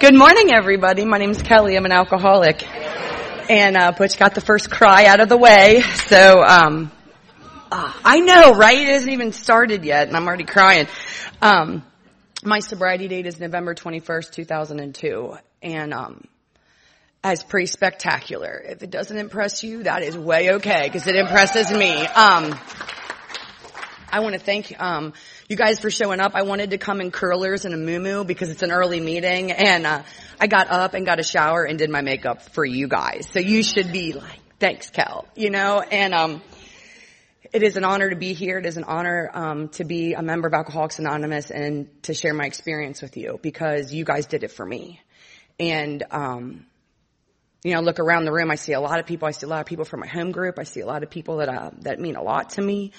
Good morning, everybody. My name's Kelly. I'm an alcoholic. And, uh, Butch got the first cry out of the way. So, um, uh, I know, right? It hasn't even started yet and I'm already crying. Um, my sobriety date is November 21st, 2002. And, um, as pretty spectacular. If it doesn't impress you, that is way okay, because it impresses me. Um, I want to thank um, you guys for showing up. I wanted to come in curlers and a moo because it's an early meeting, and uh, I got up and got a shower and did my makeup for you guys. So you should be like, thanks, Kel. You know, and um, it is an honor to be here. It is an honor um, to be a member of Alcoholics Anonymous and to share my experience with you because you guys did it for me. And um, you know, look around the room. I see a lot of people. I see a lot of people from my home group. I see a lot of people that uh, that mean a lot to me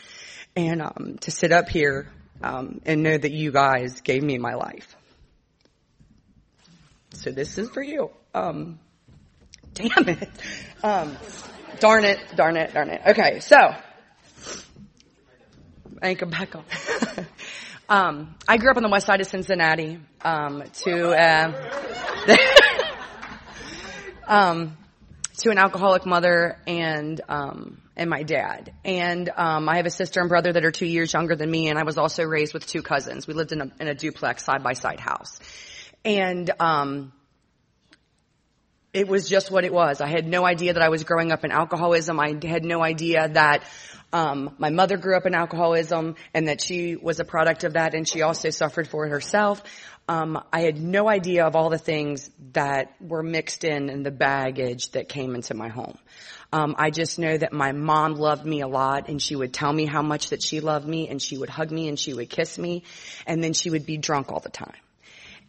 and um, to sit up here um, and know that you guys gave me my life. So this is for you. Um, damn it. Um, darn it, darn it, darn it. Okay, so I ain't come back on. um, I grew up on the west side of Cincinnati. Um, to uh, um, to an alcoholic mother and um, and my dad. And um, I have a sister and brother that are two years younger than me, and I was also raised with two cousins. We lived in a, in a duplex side by side house, and um, it was just what it was. I had no idea that I was growing up in alcoholism. I had no idea that um, my mother grew up in alcoholism and that she was a product of that, and she also suffered for it herself. Um, I had no idea of all the things that were mixed in and the baggage that came into my home. Um, I just know that my mom loved me a lot and she would tell me how much that she loved me and she would hug me and she would kiss me and then she would be drunk all the time.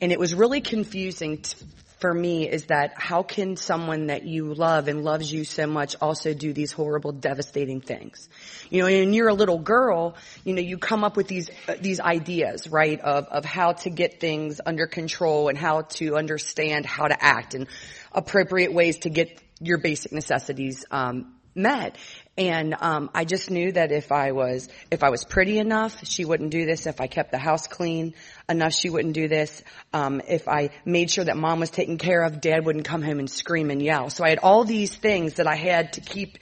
And it was really confusing t- for me is that how can someone that you love and loves you so much also do these horrible, devastating things? You know, and you're a little girl, you know, you come up with these, uh, these ideas, right, of, of how to get things under control and how to understand how to act and appropriate ways to get your basic necessities, um, met. And um, I just knew that if I was if I was pretty enough, she wouldn't do this. If I kept the house clean enough, she wouldn't do this. Um, if I made sure that mom was taken care of, dad wouldn't come home and scream and yell. So I had all these things that I had to keep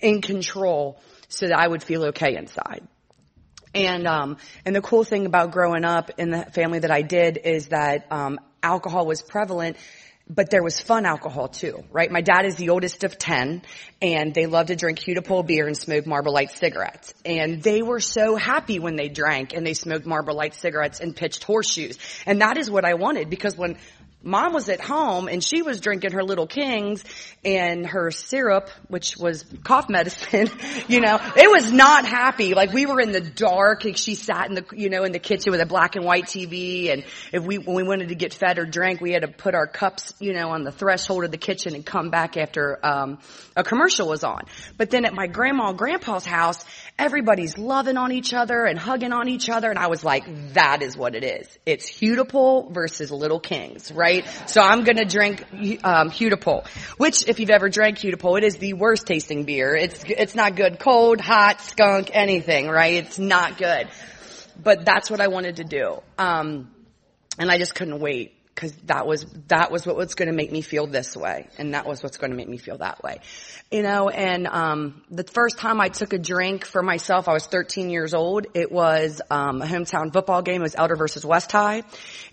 in control so that I would feel okay inside. And um, and the cool thing about growing up in the family that I did is that um, alcohol was prevalent but there was fun alcohol too, right? My dad is the oldest of 10 and they love to drink Hudepohl beer and smoke Marlboro Light cigarettes. And they were so happy when they drank and they smoked Marlboro Light cigarettes and pitched horseshoes. And that is what I wanted because when mom was at home and she was drinking her little kings and her syrup, which was cough medicine, you know, it was not happy. Like we were in the dark. She sat in the, you know, in the kitchen with a black and white TV. And if we, when we wanted to get fed or drink, we had to put our cups, you know, on the threshold of the kitchen and come back after, um, a commercial was on. But then at my grandma and grandpa's house, everybody's loving on each other and hugging on each other. And I was like, that is what it is. It's Hudepohl versus Little Kings, right? So I'm gonna drink, um, which if you've ever drank Hudepohl, it is the worst tasting beer. It's, it's not good. Cold, hot, skunk, anything, right? It's not good. But that's what I wanted to do. Um, and I just couldn't wait because that was that was what was going to make me feel this way, and that was what's going to make me feel that way, you know. And um, the first time I took a drink for myself, I was 13 years old. It was um, a hometown football game. It was Elder versus West High,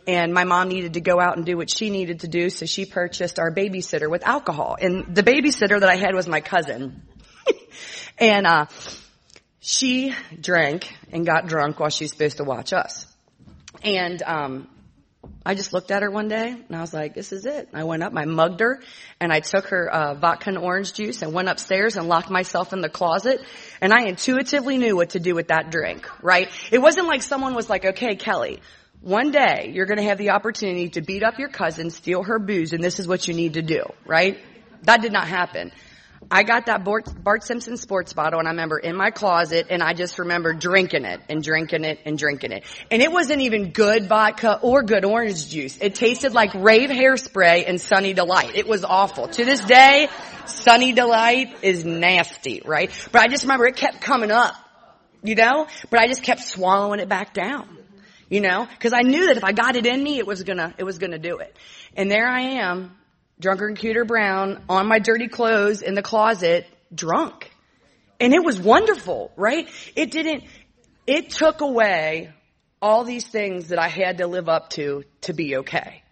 and my mom needed to go out and do what she needed to do, so she purchased our babysitter with alcohol. And the babysitter that I had was my cousin, and uh, she drank and got drunk while she was supposed to watch us. And um, I just looked at her one day and I was like, this is it. I went up, I mugged her and I took her uh, vodka and orange juice and went upstairs and locked myself in the closet and I intuitively knew what to do with that drink, right? It wasn't like someone was like, okay, Kelly, one day you're going to have the opportunity to beat up your cousin, steal her booze and this is what you need to do, right? That did not happen. I got that Bart, Bart, Simpson sports bottle and I remember in my closet and I just remember drinking it and drinking it and drinking it. And it wasn't even good vodka or good orange juice. It tasted like rave hairspray and Sunny Delight. It was awful. To this day, Sunny Delight is nasty, right? But I just remember it kept coming up, you know? But I just kept swallowing it back down. You know? Cause I knew that if I got it in me, it was gonna, it was gonna do it. And there I am, drunker than Cooter Brown, on my dirty clothes in the closet, drunk. And it was wonderful, right? It didn't, it took away all these things that I had to live up to to be okay.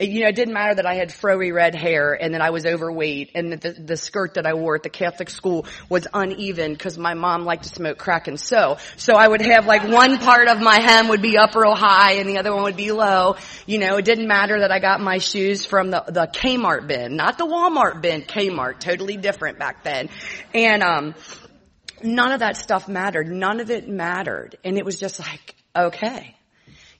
You know, it didn't matter that I had froey red hair and that I was overweight and that the, the skirt that I wore at the Catholic school was uneven because my mom liked to smoke crack and sew. So I would have like one part of my hem would be up real high and the other one would be low. You know, it didn't matter that I got my shoes from the, the Kmart bin, not the Walmart bin, Kmart, totally different back then. And, um, none of that stuff mattered. None of it mattered. And it was just like, okay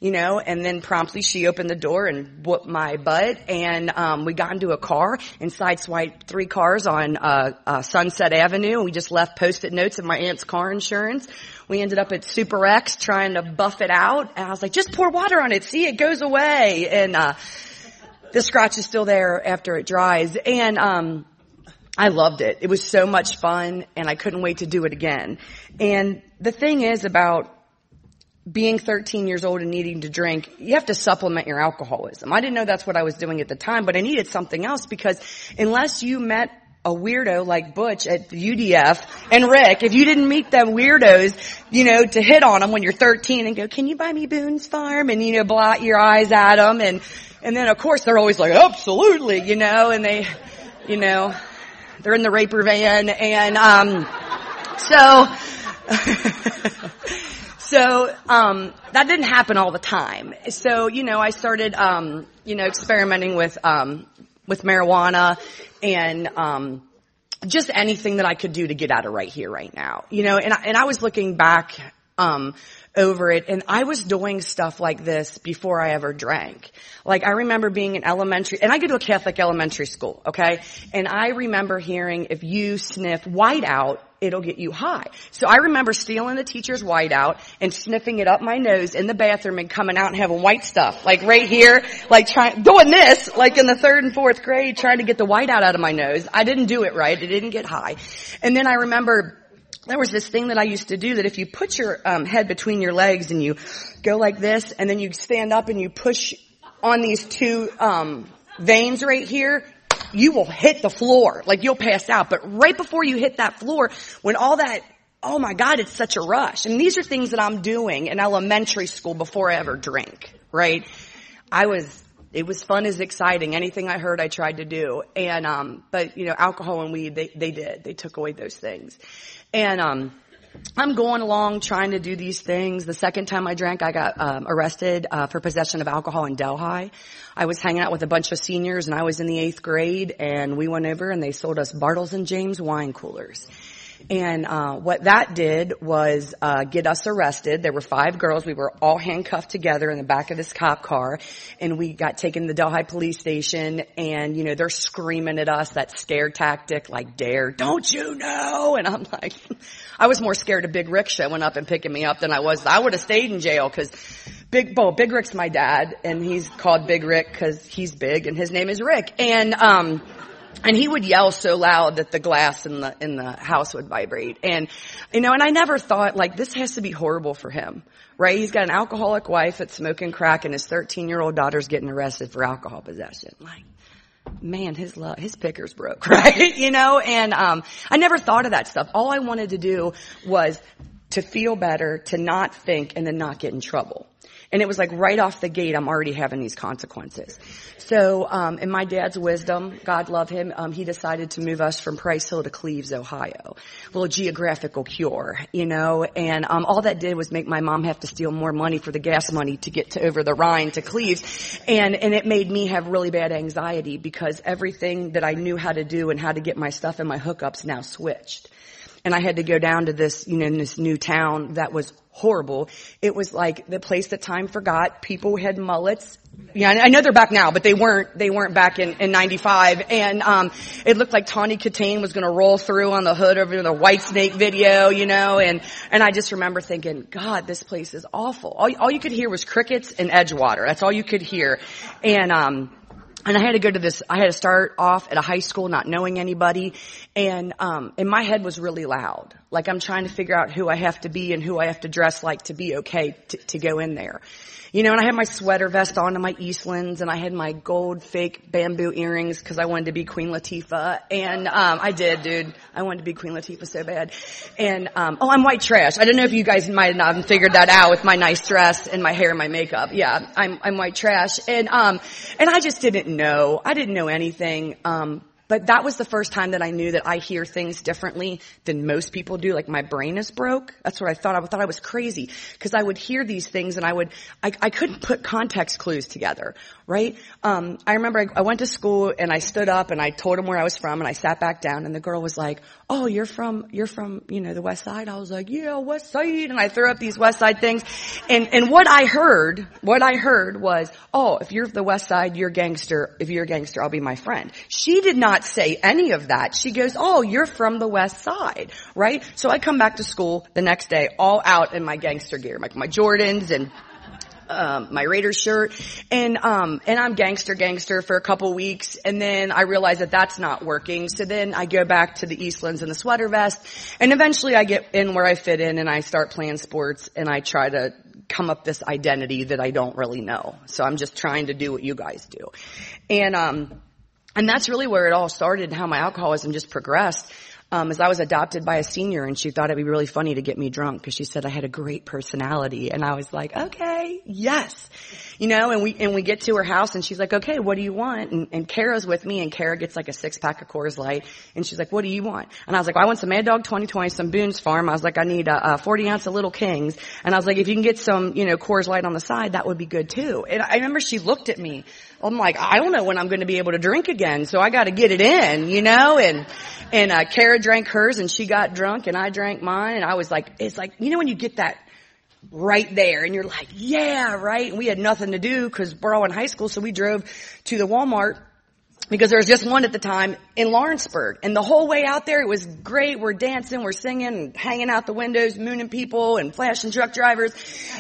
you know, and then promptly she opened the door and whooped my butt and, um, we got into a car and sideswiped three cars on, uh, uh, Sunset Avenue and we just left post-it notes in my aunt's car insurance. We ended up at Super X trying to buff it out and I was like, just pour water on it, see it goes away and, uh, the scratch is still there after it dries and, um, I loved it. It was so much fun and I couldn't wait to do it again. And the thing is about being 13 years old and needing to drink, you have to supplement your alcoholism. I didn't know that's what I was doing at the time, but I needed something else because unless you met a weirdo like Butch at the UDF and Rick, if you didn't meet them weirdos, you know, to hit on them when you're 13 and go, can you buy me Boone's Farm? And, you know, blot your eyes at them. And, and then of course they're always like, absolutely, you know, and they, you know, they're in the raper van and, um, so, So, um, that didn't happen all the time. So, you know, I started, um, you know, experimenting with, um, with marijuana and, um, just anything that I could do to get out of right here, right now. You know, and I, and I was looking back, um, over it and I was doing stuff like this before I ever drank. Like I remember being in elementary, and I go to a Catholic elementary school, okay? And I remember hearing if you sniff white out, it'll get you high. So I remember stealing the teacher's white out and sniffing it up my nose in the bathroom and coming out and having white stuff, like right here, like trying, doing this, like in the third and fourth grade, trying to get the white out out of my nose. I didn't do it right. It didn't get high. And then I remember there was this thing that I used to do that if you put your um, head between your legs and you go like this and then you stand up and you push on these two um, veins right here, you will hit the floor. Like you'll pass out. But right before you hit that floor, when all that, oh my God, it's such a rush. And these are things that I'm doing in elementary school before I ever drink, right? I was, it was fun as exciting. Anything I heard, I tried to do. And, um, but you know, alcohol and weed, they, they did. They took away those things. And, um, I'm going along trying to do these things. The second time I drank, I got um, arrested uh, for possession of alcohol in Delhi. I was hanging out with a bunch of seniors, and I was in the eighth grade, and we went over and they sold us Bartles and Jaymes wine coolers. And uh, what that did was uh, get us arrested. There were five girls. We were all handcuffed together in the back of this cop car, and we got taken to the Delhi police station. And you know they're screaming at us that scare tactic, like "Dare, don't you know?" And I'm like, I was more scared of Big Rick showing up and picking me up than I was. I would have stayed in jail because Big Bo, Big Rick's my dad, and he's called Big Rick because he's big, and his name is Rick. And um, and he would yell so loud that the glass in the in the house would vibrate. And you know and i never thought like this has to be horrible for him right? He's got an alcoholic wife that's smoking crack and his 13 year old daughter's getting arrested for alcohol possession. Like man his love his pickers broke right? You know? And um i never thought of that stuff. All i wanted to do was to feel better to not think and then not get in trouble and it was like right off the gate, I'm already having these consequences. So, um, in my dad's wisdom, God love him, um, he decided to move us from Price Hill to Cleves, Ohio. A little geographical cure, you know, and um, all that did was make my mom have to steal more money for the gas money to get to over the Rhine to Cleves, and and it made me have really bad anxiety because everything that I knew how to do and how to get my stuff and my hookups now switched and I had to go down to this, you know, in this new town that was horrible. It was like the place that time forgot. People had mullets. Yeah, I know they're back now, but they weren't, they weren't back in, in 95. And, um, it looked like Tawny Kitaen was gonna roll through on the hood of the Whitesnake video, you know, and, and I just remember thinking, God, this place is awful. All, all you could hear was crickets and Edgewater. That's all you could hear. And, um, and I had to go to this, I had to start off at a high school not knowing anybody and, um, and my head was really loud. Like I'm trying to figure out who I have to be and who I have to dress like to be okay to, to go in there. You know, and I had my sweater vest on and my Eastlands and I had my gold fake bamboo earrings because I wanted to be Queen Latifah. And, um, I did, dude. I wanted to be Queen Latifah so bad. And, um, oh, I'm white trash. I don't know if you guys might not have figured that out with my nice dress and my hair and my makeup. Yeah, I'm, I'm white trash. And, um, and I just didn't know. I didn't know anything. Um, but that was the first time that I knew that I hear things differently than most people do. Like my brain is broke. That's what I thought. I thought I was crazy because I would hear these things and I would, I, I couldn't put context clues together, right? Um, I remember I, I went to school and I stood up and I told him where I was from and I sat back down and the girl was like, "Oh, you're from, you're from, you know, the West Side." I was like, "Yeah, West Side," and I threw up these West Side things, and and what I heard, what I heard was, "Oh, if you're the West Side, you're gangster. If you're a gangster, I'll be my friend." She did not say any of that. She goes, "Oh, you're from the West Side, right?" So I come back to school the next day, all out in my gangster gear, like my Jordans and um, my Raiders shirt, and um, and I'm gangster gangster for a couple weeks, and then I realize that that's not working. So then I go back to the Eastlands and the sweater vest, and eventually I get in where I fit in, and I start playing sports, and I try to come up this identity that I don't really know. So I'm just trying to do what you guys do, and um, and that's really where it all started, and how my alcoholism just progressed um, as I was adopted by a senior and she thought it'd be really funny to get me drunk because she said I had a great personality and I was like, okay, yes. You know, and we, and we get to her house and she's like, okay, what do you want? And, and Kara's with me and Kara gets like a six pack of Coors Light and she's like, what do you want? And I was like, well, I want some Mad Dog 2020, some Boone's Farm. I was like, I need a, a 40 ounce of Little Kings. And I was like, if you can get some, you know, Coors Light on the side, that would be good too. And I remember she looked at me I'm like, I don't know when I'm going to be able to drink again, so I got to get it in, you know. And and uh, Kara drank hers, and she got drunk, and I drank mine, and I was like, it's like you know when you get that right there, and you're like, yeah, right. And we had nothing to do because we're all in high school, so we drove to the Walmart because there was just one at the time in Lawrenceburg. And the whole way out there, it was great. We're dancing, we're singing, hanging out the windows, mooning people and flashing truck drivers.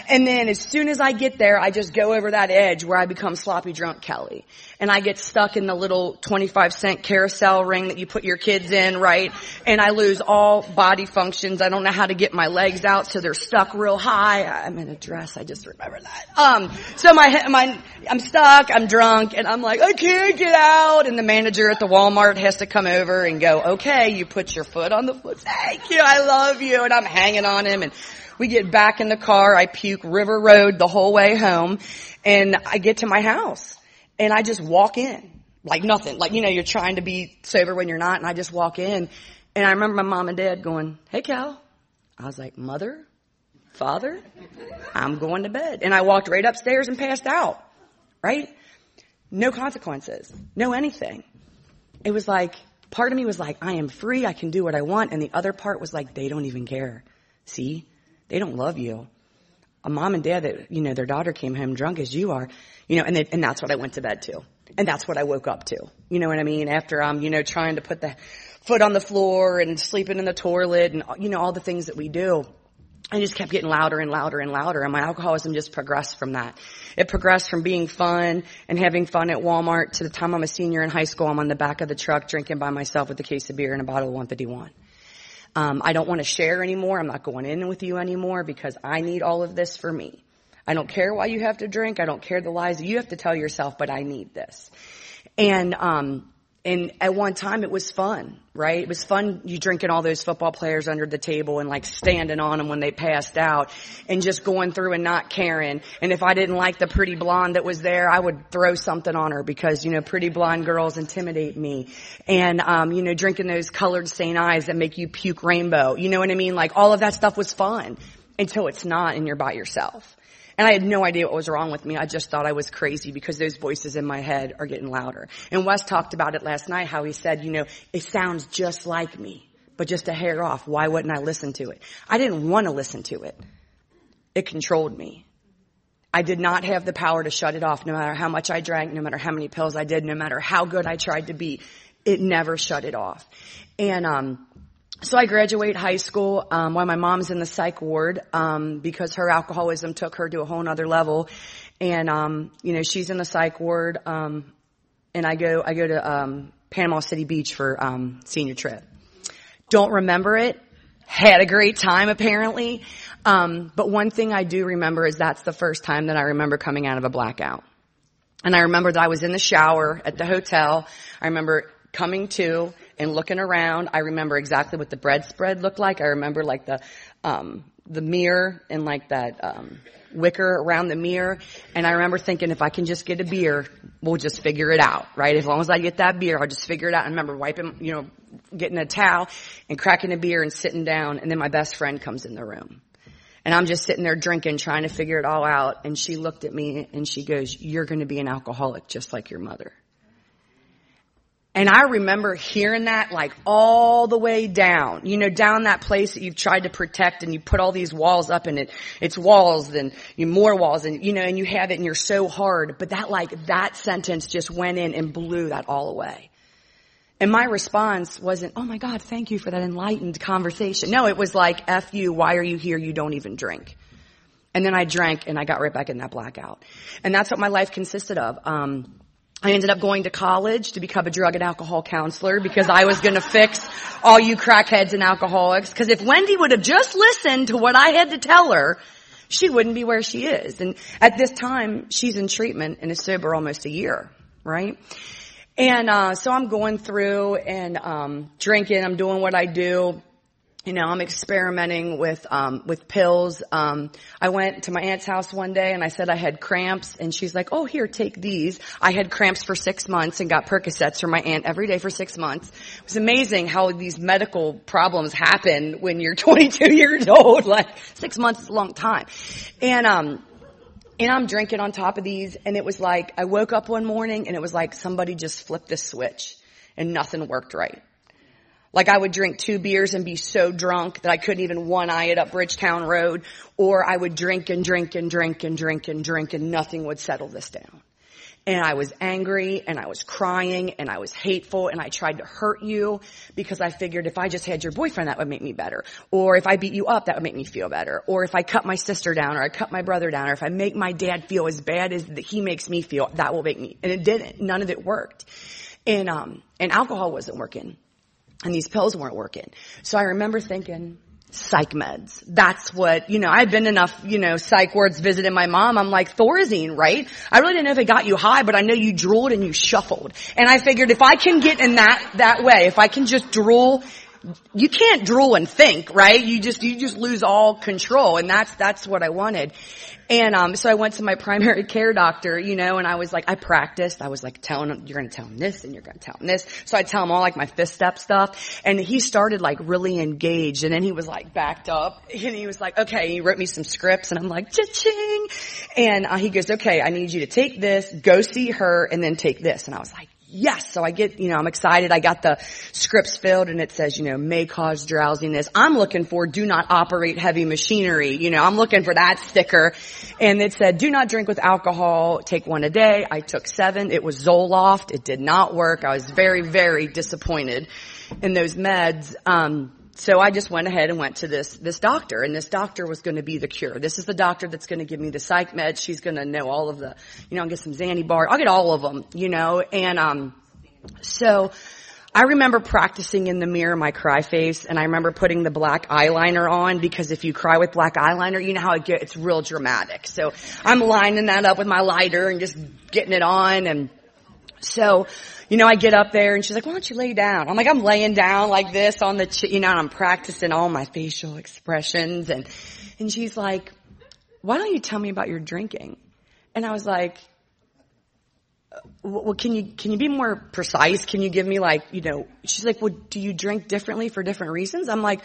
And then as soon as I get there, I just go over that edge where I become sloppy drunk Kelly and I get stuck in the little 25 cent carousel ring that you put your kids in, right? And I lose all body functions. I don't know how to get my legs out, so they're stuck real high. I'm in a dress. I just remember that. Um, so my, my, I'm stuck, I'm drunk, and I'm like, I can't get out. And the manager at the Walmart has to come over and go, okay, you put your foot on the foot. Thank you. I love you. And I'm hanging on him and we get back in the car. I puke River Road the whole way home and I get to my house and I just walk in like nothing. Like, you know, you're trying to be sober when you're not. And I just walk in and I remember my mom and dad going, Hey Cal. I was like, mother, father, I'm going to bed. And I walked right upstairs and passed out. Right? No consequences. No anything. It was like, part of me was like, I am free. I can do what I want. And the other part was like, they don't even care. See? They don't love you. A mom and dad that, you know, their daughter came home drunk as you are, you know, and they, and that's what I went to bed to. And that's what I woke up to. You know what I mean? After I'm, you know, trying to put the foot on the floor and sleeping in the toilet and, you know, all the things that we do. I just kept getting louder and louder and louder and my alcoholism just progressed from that. It progressed from being fun and having fun at Walmart to the time I'm a senior in high school, I'm on the back of the truck drinking by myself with a case of beer and a bottle of 151. Um, I don't want to share anymore. I'm not going in with you anymore because I need all of this for me. I don't care why you have to drink. I don't care the lies you have to tell yourself, but I need this. And, um, and at one time it was fun, right? It was fun you drinking all those football players under the table and like standing on them when they passed out and just going through and not caring. And if I didn't like the pretty blonde that was there, I would throw something on her because, you know, pretty blonde girls intimidate me. And, um, you know, drinking those colored St. Ides that make you puke rainbow. You know what I mean? Like all of that stuff was fun until it's not and you're by yourself. And I had no idea what was wrong with me. I just thought I was crazy because those voices in my head are getting louder. And Wes talked about it last night, how he said, you know, it sounds just like me, but just a hair off. Why wouldn't I listen to it? I didn't want to listen to it. It controlled me. I did not have the power to shut it off no matter how much I drank, no matter how many pills I did, no matter how good I tried to be. It never shut it off. And, um, so I graduate high school um, while my mom's in the psych ward um, because her alcoholism took her to a whole other level, and um, you know she's in the psych ward, um, and I go I go to um, Panama City Beach for um, senior trip. Don't remember it. had a great time apparently. Um, but one thing I do remember is that's the first time that I remember coming out of a blackout. And I remember that I was in the shower at the hotel. I remember coming to and looking around. I remember exactly what the bread spread looked like. I remember like the, um, the mirror and like that, um, wicker around the mirror. And I remember thinking, if I can just get a beer, we'll just figure it out, right? As long as I get that beer, I'll just figure it out. And I remember wiping, you know, getting a towel and cracking a beer and sitting down. And then my best friend comes in the room. And I'm just sitting there drinking, trying to figure it all out. And she looked at me and she goes, you're going to be an alcoholic just like your mother. And I remember hearing that like all the way down, you know, down that place that you've tried to protect and you put all these walls up and it, it's walls and you more walls and, you know, and you have it and you're so hard. But that like, that sentence just went in and blew that all away. And my response wasn't, oh my God, thank you for that enlightened conversation. No, it was like, F you, why are you here? You don't even drink. And then I drank and I got right back in that blackout. And that's what my life consisted of. Um, I ended up going to college to become a drug and alcohol counselor because I was going to fix all you crackheads and alcoholics. Because if Wendy would have just listened to what I had to tell her, she wouldn't be where she is. And at this time, she's in treatment and is sober almost a year, right? And uh, so I'm going through and um, drinking. I'm doing what I do you know, I'm experimenting with, um, with pills. Um, I went to my aunt's house one day and I said I had cramps and she's like, oh, here, take these. I had cramps for six months and got Percocets from my aunt every day for six months. It was amazing how these medical problems happen when you're 22 years old. Like six months is a long time. And, um, and I'm drinking on top of these and it was like, I woke up one morning and it was like somebody just flipped the switch and nothing worked right. Like I would drink two beers and be so drunk that I couldn't even one eye it up Bridgetown Road, or I would drink and drink and drink and drink and drink and nothing would settle this down. And I was angry and I was crying and I was hateful and I tried to hurt you because I figured if I just had your boyfriend that would make me better. Or if I beat you up that would make me feel better. Or if I cut my sister down or I cut my brother down or if I make my dad feel as bad as he makes me feel, that will make me. And it didn't. None of it worked. And, um, and alcohol wasn't working and these pills weren't working. So I remember thinking, psych meds. That's what, you know, I've been enough, you know, psych wards visiting my mom. I'm like, Thorazine, right? I really didn't know if it got you high, but I know you drooled and you shuffled. And I figured if I can get in that, that way, if I can just drool you can't drool and think, right? You just, you just lose all control and that's, that's what I wanted. And, um, so I went to my primary care doctor, you know, and I was like, I practiced. I was like telling him, you're going to tell him this and you're going to tell him this. So I tell him all like my fifth step stuff and he started like really engaged and then he was like backed up and he was like, okay, he wrote me some scripts and I'm like, cha-ching. And uh, he goes, okay, I need you to take this, go see her and then take this. And I was like, yes. So I get, you know, I'm excited. I got the scripts filled and it says, you know, may cause drowsiness. I'm looking for do not operate heavy machinery. You know, I'm looking for that sticker. And it said, do not drink with alcohol. Take one a day. I took seven. It was Zoloft. It did not work. I was very, very disappointed in those meds. Um, so I just went ahead and went to this, this doctor and this doctor was going to be the cure. This is the doctor that's going to give me the psych meds. She's going to know all of the, you know, I'll get some Bar. I'll get all of them, you know, and, um, so I remember practicing in the mirror my cry face and I remember putting the black eyeliner on because if you cry with black eyeliner, you know how it gets, it's real dramatic. So I'm lining that up with my lighter and just getting it on and so, you know, I get up there and she's like, why don't you lay down? I'm like, I'm laying down like this on the, ch-, you know, and I'm practicing all my facial expressions and, and she's like, why don't you tell me about your drinking? And I was like, uh, well, can you, can you be more precise? Can you give me like, you know, she's like, well, do you drink differently for different reasons? I'm like,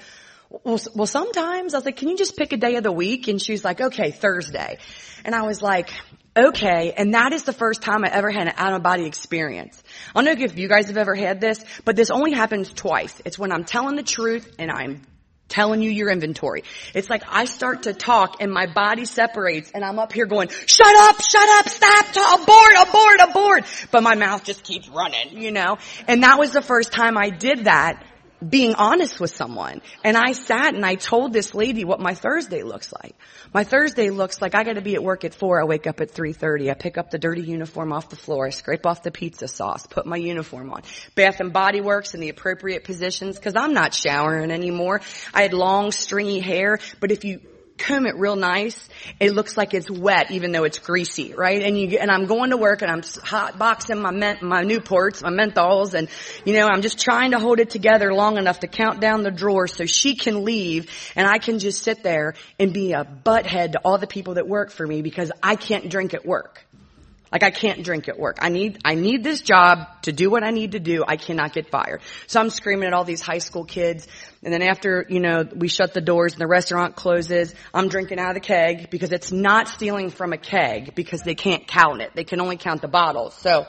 well, well, sometimes I was like, can you just pick a day of the week? And she's like, okay, Thursday. And I was like, okay. And that is the first time I ever had an out of body experience. I don't know if you guys have ever had this, but this only happens twice. It's when I'm telling the truth and I'm telling you your inventory. It's like I start to talk and my body separates and I'm up here going, shut up, shut up, stop, t- abort, abort, abort. But my mouth just keeps running, you know? And that was the first time I did that being honest with someone. And I sat and I told this lady what my Thursday looks like. My Thursday looks like I gotta be at work at four. I wake up at 3.30. I pick up the dirty uniform off the floor. I scrape off the pizza sauce, put my uniform on. Bath and Body Works in the appropriate positions cause I'm not showering anymore. I had long stringy hair, but if you comb it real nice, it looks like it's wet even though it's greasy, right? And you, and I'm going to work and I'm hot boxing my men, my Newports, my menthols and, you know, I'm just trying to hold it together long enough to count down the drawers so she can leave and I can just sit there and be a butthead to all the people that work for me because I can't drink at work. Like I can't drink at work. I need, I need this job to do what I need to do. I cannot get fired. So I'm screaming at all these high school kids. And then after, you know, we shut the doors and the restaurant closes, I'm drinking out of the keg because it's not stealing from a keg because they can't count it. They can only count the bottles. So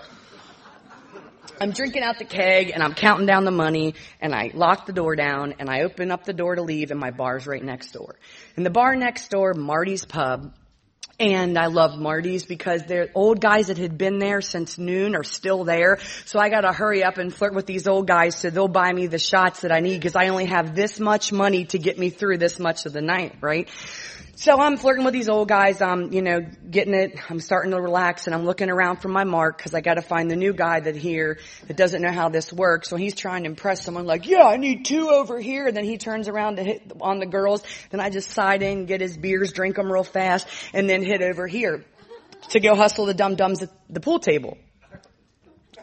I'm drinking out the keg and I'm counting down the money and I lock the door down and I open up the door to leave and my bar's right next door. And the bar next door, Marty's Pub, and I love Marty's because they're old guys that had been there since noon are still there. So I gotta hurry up and flirt with these old guys so they'll buy me the shots that I need because I only have this much money to get me through this much of the night, right? So I'm flirting with these old guys. I'm, you know, getting it. I'm starting to relax and I'm looking around for my mark because I got to find the new guy that here that doesn't know how this works. So he's trying to impress someone like, yeah, I need two over here. And then he turns around to hit on the girls. Then I just side in, get his beers, drink them real fast and then hit over here to go hustle the dum dums at the pool table.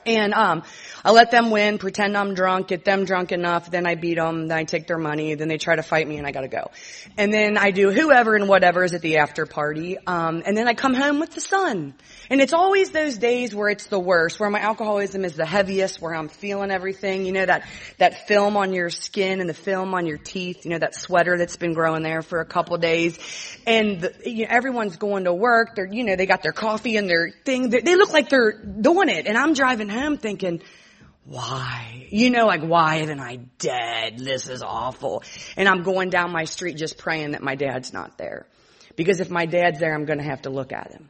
And um, I let them win, pretend I'm drunk, get them drunk enough, then I beat them, then I take their money, then they try to fight me and I gotta go. And then I do whoever and whatever is at the after party, um, and then I come home with the sun. And it's always those days where it's the worst, where my alcoholism is the heaviest, where I'm feeling everything, you know, that, that film on your skin and the film on your teeth, you know, that sweater that's been growing there for a couple days. And the, you know, everyone's going to work, they're, you know, they got their coffee and their thing, they, they look like they're doing it, and I'm driving home thinking, why? You know, like, why am I dead? This is awful. And I'm going down my street just praying that my dad's not there. Because if my dad's there, I'm gonna have to look at him.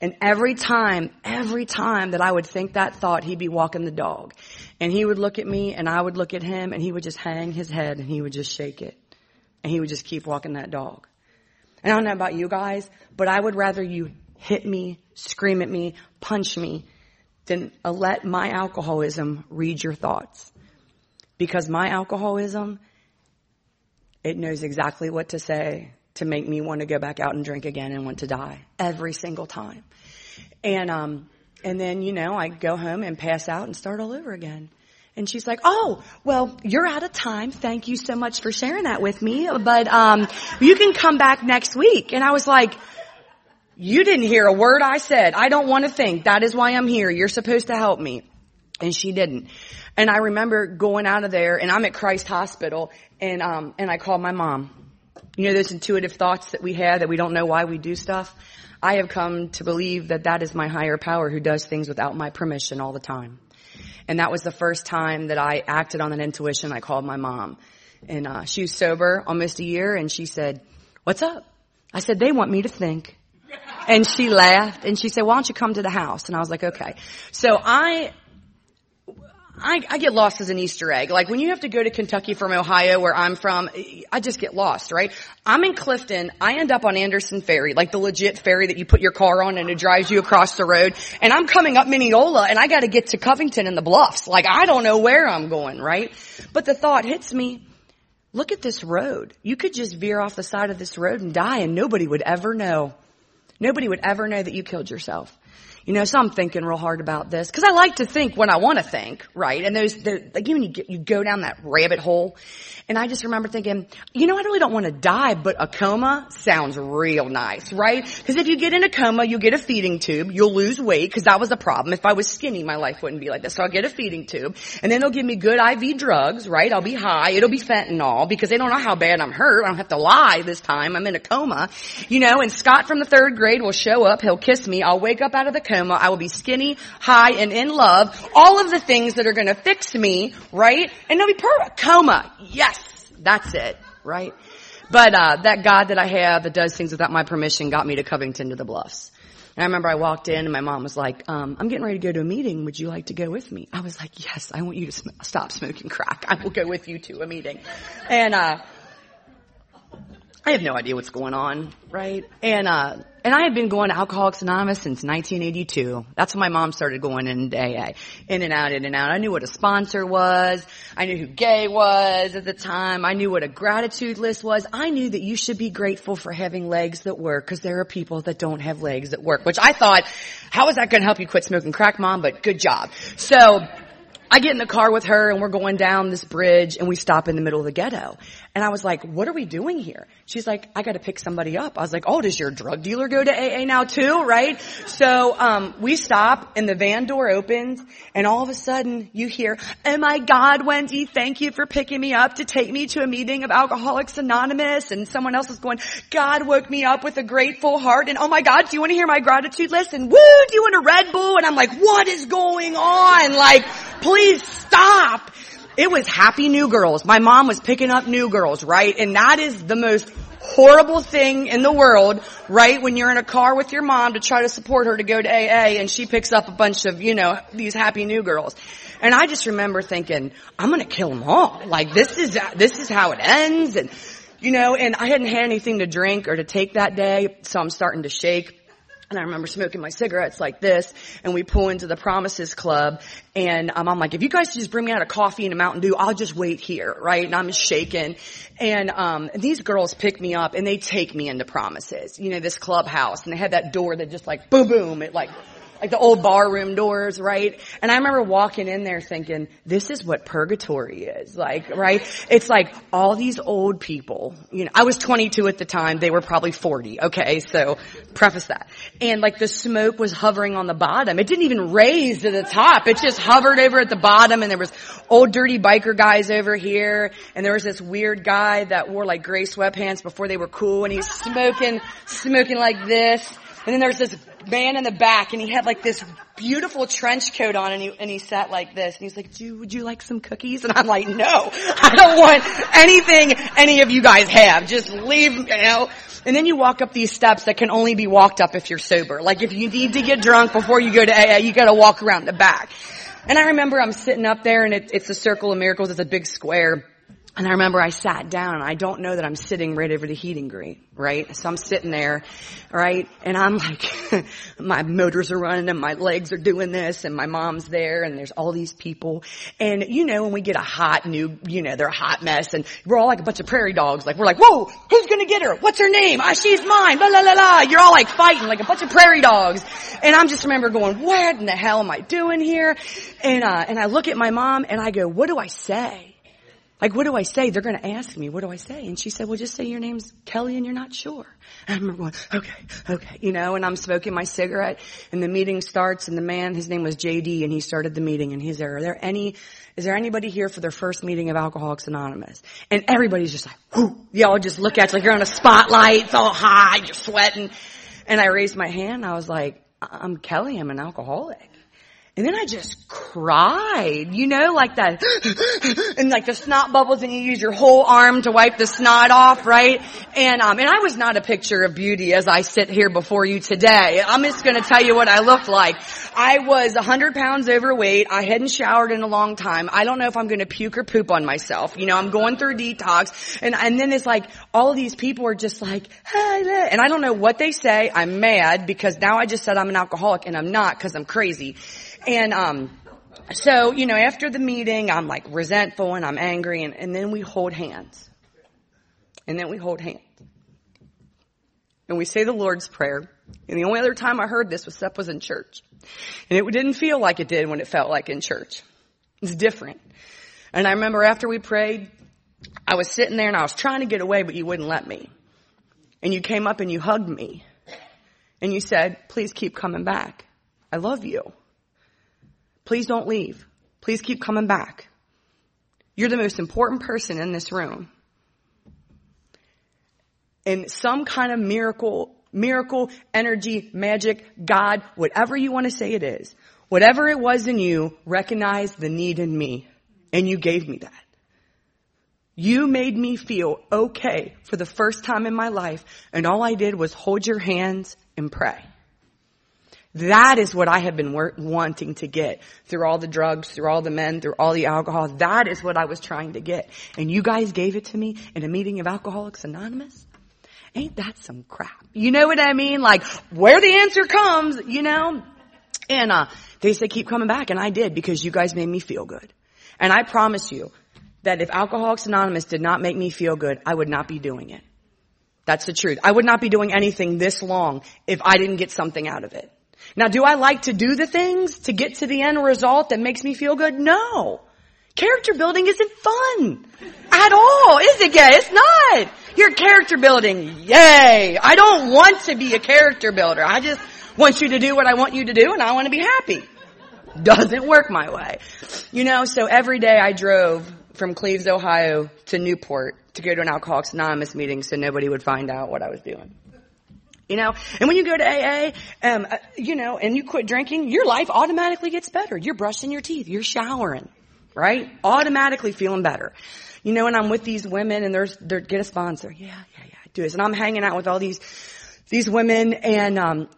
And every time, every time that I would think that thought, he'd be walking the dog. And he would look at me and I would look at him and he would just hang his head and he would just shake it. And he would just keep walking that dog. And I don't know about you guys, but I would rather you hit me, scream at me, punch me, then let my alcoholism read your thoughts. Because my alcoholism, it knows exactly what to say to make me want to go back out and drink again and want to die every single time. And, um, and then, you know, I go home and pass out and start all over again. And she's like, "Oh, well, you're out of time. Thank you so much for sharing that with me. But um, you can come back next week." And I was like, you didn't hear a word I said. I don't want to think. That is why I'm here. You're supposed to help me. And she didn't. And I remember going out of there and I'm at Christ Hospital and, um, and I called my mom. You know those intuitive thoughts that we have that we don't know why we do stuff? I have come to believe that that is my higher power who does things without my permission all the time. And that was the first time that I acted on an intuition. I called my mom and, uh, she was sober almost a year and she said, what's up? I said, they want me to think. And she laughed and she said, why don't you come to the house? And I was like, okay. So I, I, I get lost as an Easter egg. Like when you have to go to Kentucky from Ohio where I'm from, I just get lost, right? I'm in Clifton. I end up on Anderson Ferry, like the legit ferry that you put your car on and it drives you across the road. And I'm coming up Mineola and I gotta get to Covington and the Bluffs. Like I don't know where I'm going, right? But the thought hits me, look at this road. You could just veer off the side of this road and die and nobody would ever know. Nobody would ever know that you killed yourself. You know, so I'm thinking real hard about this because I like to think when I want to think, right? And those, like you, get, you go down that rabbit hole, and I just remember thinking, you know, I really don't want to die, but a coma sounds real nice, right? Because if you get in a coma, you get a feeding tube, you'll lose weight because that was a problem. If I was skinny, my life wouldn't be like this. So I'll get a feeding tube, and then they'll give me good IV drugs, right? I'll be high. It'll be fentanyl because they don't know how bad I'm hurt. I don't have to lie this time. I'm in a coma, you know. And Scott from the third grade will show up. He'll kiss me. I'll wake up out of the coma. I will be skinny, high, and in love. All of the things that are going to fix me, right? And they'll be perfect. Coma. Yes. That's it. Right? But, uh, that God that I have that does things without my permission got me to Covington to the Bluffs. And I remember I walked in and my mom was like, um, I'm getting ready to go to a meeting. Would you like to go with me? I was like, yes, I want you to sm- stop smoking crack. I will go with you to a meeting. And, uh, I have no idea what's going on, right? And, uh, and I had been going to Alcoholics Anonymous since 1982. That's when my mom started going into AA. In and out, in and out. I knew what a sponsor was. I knew who gay was at the time. I knew what a gratitude list was. I knew that you should be grateful for having legs that work because there are people that don't have legs that work, which I thought, how is that going to help you quit smoking crack, mom? But good job. So, I get in the car with her and we're going down this bridge and we stop in the middle of the ghetto. And I was like, what are we doing here? She's like, I gotta pick somebody up. I was like, oh, does your drug dealer go to AA now too, right? So, um, we stop and the van door opens and all of a sudden you hear, oh my God, Wendy, thank you for picking me up to take me to a meeting of Alcoholics Anonymous. And someone else is going, God woke me up with a grateful heart. And oh my God, do you want to hear my gratitude list? And woo, do you want a Red Bull? And I'm like, what is going on? Like, please stop. It was happy new girls. My mom was picking up new girls, right? And that is the most horrible thing in the world, right? When you're in a car with your mom to try to support her to go to AA and she picks up a bunch of, you know, these happy new girls. And I just remember thinking, I'm gonna kill them all. Like this is, this is how it ends. And, you know, and I hadn't had anything to drink or to take that day, so I'm starting to shake. And I remember smoking my cigarettes like this, and we pull into the Promises Club, and um, I'm like, if you guys just bring me out a coffee and a Mountain Dew, I'll just wait here, right? And I'm shaking. And um, these girls pick me up, and they take me into Promises, you know, this clubhouse, and they had that door that just like boom, boom, it like like the old barroom doors, right? And I remember walking in there thinking, this is what purgatory is, like, right? It's like all these old people, you know, I was 22 at the time, they were probably 40, okay, so preface that. And like the smoke was hovering on the bottom. It didn't even raise to the top, it just hovered over at the bottom and there was old dirty biker guys over here and there was this weird guy that wore like gray sweatpants before they were cool and he's smoking, smoking like this. And then there's this man in the back and he had like this beautiful trench coat on and he, and he sat like this and he's like, would you like some cookies? And I'm like, no, I don't want anything any of you guys have. Just leave, you know. And then you walk up these steps that can only be walked up if you're sober. Like if you need to get drunk before you go to AA, you gotta walk around the back. And I remember I'm sitting up there and it, it's the Circle of Miracles. It's a big square. And I remember I sat down and I don't know that I'm sitting right over the heating grate, right? So I'm sitting there, right? And I'm like, my motors are running and my legs are doing this and my mom's there and there's all these people. And you know, when we get a hot new, you know, they're a hot mess and we're all like a bunch of prairie dogs. Like we're like, whoa, who's gonna get her? What's her name? Ah, she's mine. La la la la. You're all like fighting like a bunch of prairie dogs. And I'm just remember going, what in the hell am I doing here? And, uh, and I look at my mom and I go, what do I say? Like, what do I say? They're going to ask me, what do I say? And she said, well, just say your name's Kelly and you're not sure. And I remember going, okay, okay, you know, and I'm smoking my cigarette and the meeting starts and the man, his name was JD and he started the meeting and he's there, are there any, is there anybody here for their first meeting of Alcoholics Anonymous? And everybody's just like, whoo, y'all just look at you like you're on a spotlight, it's all high, you're sweating. And I raised my hand, I was like, I'm Kelly, I'm an alcoholic. And then I just cried, you know, like that, and like the snot bubbles and you use your whole arm to wipe the snot off, right? And, um, and I was not a picture of beauty as I sit here before you today. I'm just gonna tell you what I looked like. I was a hundred pounds overweight. I hadn't showered in a long time. I don't know if I'm gonna puke or poop on myself. You know, I'm going through detox and, and then it's like all these people are just like, and I don't know what they say. I'm mad because now I just said I'm an alcoholic and I'm not because I'm crazy. And, um, so, you know, after the meeting, I'm like resentful and I'm angry and, and then we hold hands. And then we hold hands. And we say the Lord's Prayer. And the only other time I heard this was Seth was in church. And it didn't feel like it did when it felt like in church. It's different. And I remember after we prayed, I was sitting there and I was trying to get away, but you wouldn't let me. And you came up and you hugged me. And you said, please keep coming back. I love you. Please don't leave. Please keep coming back. You're the most important person in this room. And some kind of miracle, miracle, energy, magic, God, whatever you want to say it is, whatever it was in you, recognize the need in me. And you gave me that. You made me feel okay for the first time in my life, and all I did was hold your hands and pray. That is what I have been wanting to get through all the drugs, through all the men, through all the alcohol. That is what I was trying to get. And you guys gave it to me in a meeting of Alcoholics Anonymous? Ain't that some crap? You know what I mean? Like, where the answer comes, you know? And, uh, they said keep coming back and I did because you guys made me feel good. And I promise you that if Alcoholics Anonymous did not make me feel good, I would not be doing it. That's the truth. I would not be doing anything this long if I didn't get something out of it. Now, do I like to do the things to get to the end result that makes me feel good? No. Character building isn't fun at all, is it, gay? It's not. You're character building. Yay. I don't want to be a character builder. I just want you to do what I want you to do and I want to be happy. Doesn't work my way. You know, so every day I drove from Cleves, Ohio to Newport to go to an Alcoholics Anonymous meeting so nobody would find out what I was doing. You know, and when you go to AA, um, uh, you know, and you quit drinking, your life automatically gets better. You're brushing your teeth, you're showering, right? Automatically feeling better. You know, and I'm with these women and there's, they're, get a sponsor. Yeah, yeah, yeah, do this. And I'm hanging out with all these, these women and, um,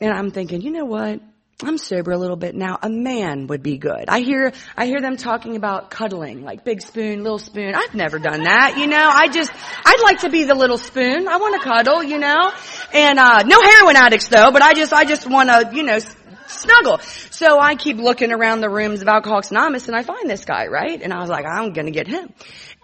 and I'm thinking, you know what? I'm sober a little bit now. A man would be good. I hear, I hear them talking about cuddling, like big spoon, little spoon. I've never done that, you know. I just, I'd like to be the little spoon. I want to cuddle, you know. And, uh, no heroin addicts though, but I just, I just want to, you know, snuggle. So I keep looking around the rooms of Alcoholics Anonymous and I find this guy, right? And I was like, I'm gonna get him.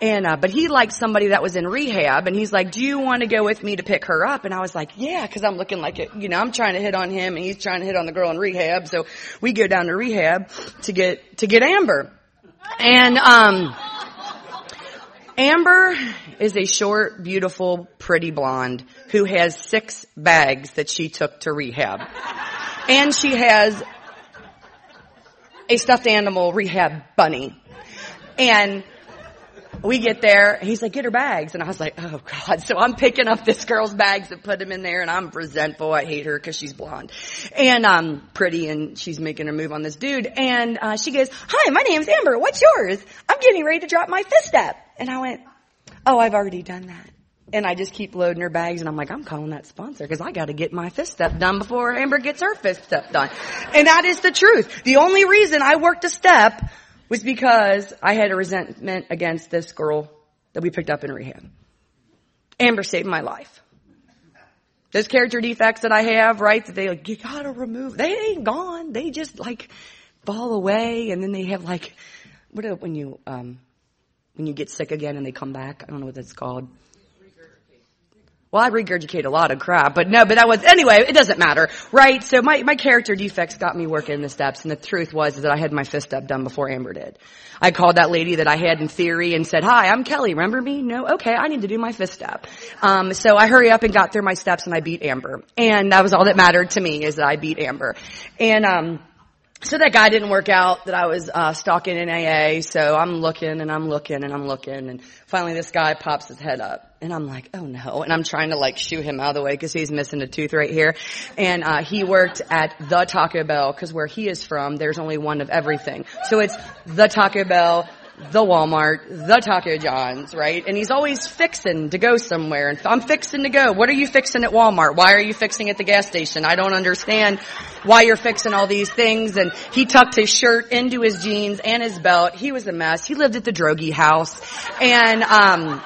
And, uh, but he liked somebody that was in rehab and he's like, do you want to go with me to pick her up? And I was like, yeah, cause I'm looking like it, you know, I'm trying to hit on him and he's trying to hit on the girl in rehab. So we go down to rehab to get, to get Amber. And, um, Amber is a short, beautiful, pretty blonde who has six bags that she took to rehab. And she has a stuffed animal rehab bunny. And we get there, he's like, get her bags. And I was like, oh God. So I'm picking up this girl's bags and put them in there and I'm resentful. I hate her because she's blonde and, um, pretty and she's making her move on this dude. And, uh, she goes, hi, my name's Amber. What's yours? I'm getting ready to drop my fist step. And I went, oh, I've already done that. And I just keep loading her bags and I'm like, I'm calling that sponsor because I got to get my fist step done before Amber gets her fist step done. And that is the truth. The only reason I worked a step was because I had a resentment against this girl that we picked up in rehab. Amber saved my life. Those character defects that I have, right, that they like, you gotta remove, they ain't gone. They just like fall away and then they have like, what when you, um, when you get sick again and they come back? I don't know what that's called. Well, I regurgitate a lot of crap, but no, but that was, anyway, it doesn't matter, right? So my, my character defects got me working the steps, and the truth was that I had my fist up done before Amber did. I called that lady that I had in theory and said, hi, I'm Kelly, remember me? No? Okay, I need to do my fist up. Um, so I hurry up and got through my steps and I beat Amber. And that was all that mattered to me, is that I beat Amber. And, um, so that guy didn't work out that I was uh, stalking in AA. So I'm looking and I'm looking and I'm looking, and finally this guy pops his head up, and I'm like, oh no! And I'm trying to like shoo him out of the way because he's missing a tooth right here. And uh, he worked at the Taco Bell because where he is from, there's only one of everything. So it's the Taco Bell, the Walmart, the Taco John's, right? And he's always fixing to go somewhere. And I'm fixing to go. What are you fixing at Walmart? Why are you fixing at the gas station? I don't understand why you're fixing all these things. And he tucked his shirt into his jeans and his belt. He was a mess. He lived at the Droege House and, um,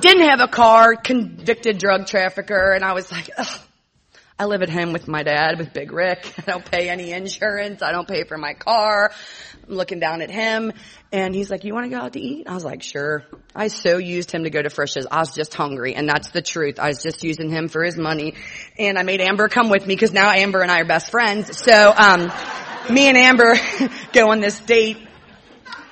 didn't have a car, convicted drug trafficker. And I was like, ugh. I live at home with my dad, with Big Rick. I don't pay any insurance. I don't pay for my car. I'm looking down at him and he's like, you want to go out to eat? I was like, sure. I so used him to go to Frisch's. I was just hungry and that's the truth. I was just using him for his money and I made Amber come with me because now Amber and I are best friends. So, um, me and Amber go on this date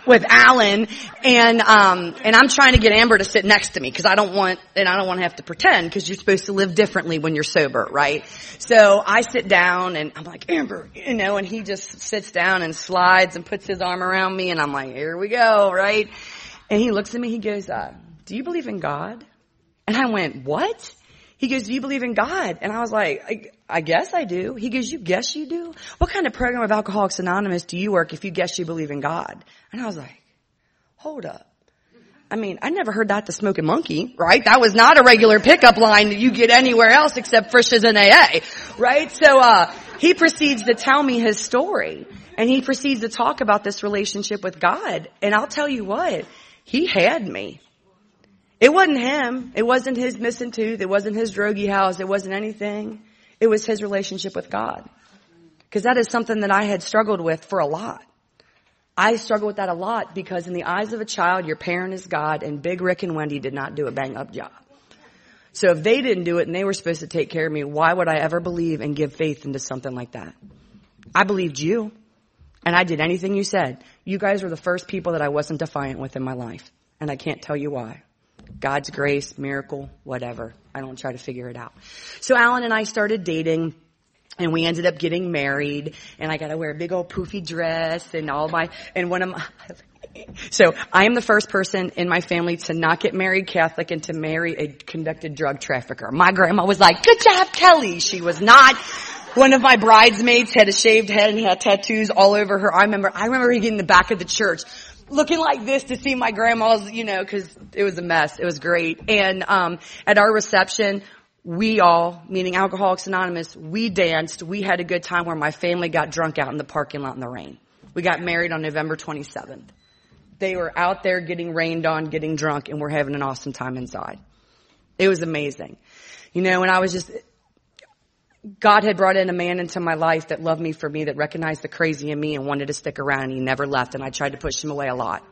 with Alan and um and I'm trying to get Amber to sit next to me because I don't want and I don't want to have to pretend because you're supposed to live differently when you're sober, right? So I sit down and I'm like, Amber, you know, and he just sits down and slides and puts his arm around me and I'm like, here we go, right? And he looks at me, he goes, uh, do you believe in God? And I went, what? He goes, do you believe in God? And I was like, I, I, guess I do. He goes, you guess you do? What kind of program of Alcoholics Anonymous do you work if you guess you believe in God? And I was like, hold up. I mean, I never heard that to Smoking Monkey, right? That was not a regular pickup line that you get anywhere else except Frisch's and AA, right? So, uh, he proceeds to tell me his story and he proceeds to talk about this relationship with God. And I'll tell you what, he had me. It wasn't him. It wasn't his missing tooth. It wasn't his Droege House. It wasn't anything. It was his relationship with God. Cause that is something that I had struggled with for a lot. I struggle with that a lot because in the eyes of a child, your parent is God and Big Rick and Wendy did not do a bang up job. So if they didn't do it and they were supposed to take care of me, why would I ever believe and give faith into something like that? I believed you and I did anything you said. You guys were the first people that I wasn't defiant with in my life and I can't tell you why. God's grace, miracle, whatever. I don't try to figure it out. So Alan and I started dating and we ended up getting married and I got to wear a big old poofy dress and all my, and one of my, so I am the first person in my family to not get married Catholic and to marry a convicted drug trafficker. My grandma was like, good job Kelly. She was not. One of my bridesmaids had a shaved head and had tattoos all over her. I remember, I remember getting in the back of the church looking like this to see my grandma's, you know, cause it was a mess. It was great. And, um, at our reception, we all, meaning Alcoholics Anonymous, we danced. We had a good time where my family got drunk out in the parking lot in the rain. We got married on November 27th. They were out there getting rained on, getting drunk, and we're having an awesome time inside. It was amazing. You know, and I was just, God had brought in a man into my life that loved me for me, that recognized the crazy in me and wanted to stick around and he never left and I tried to push him away a lot.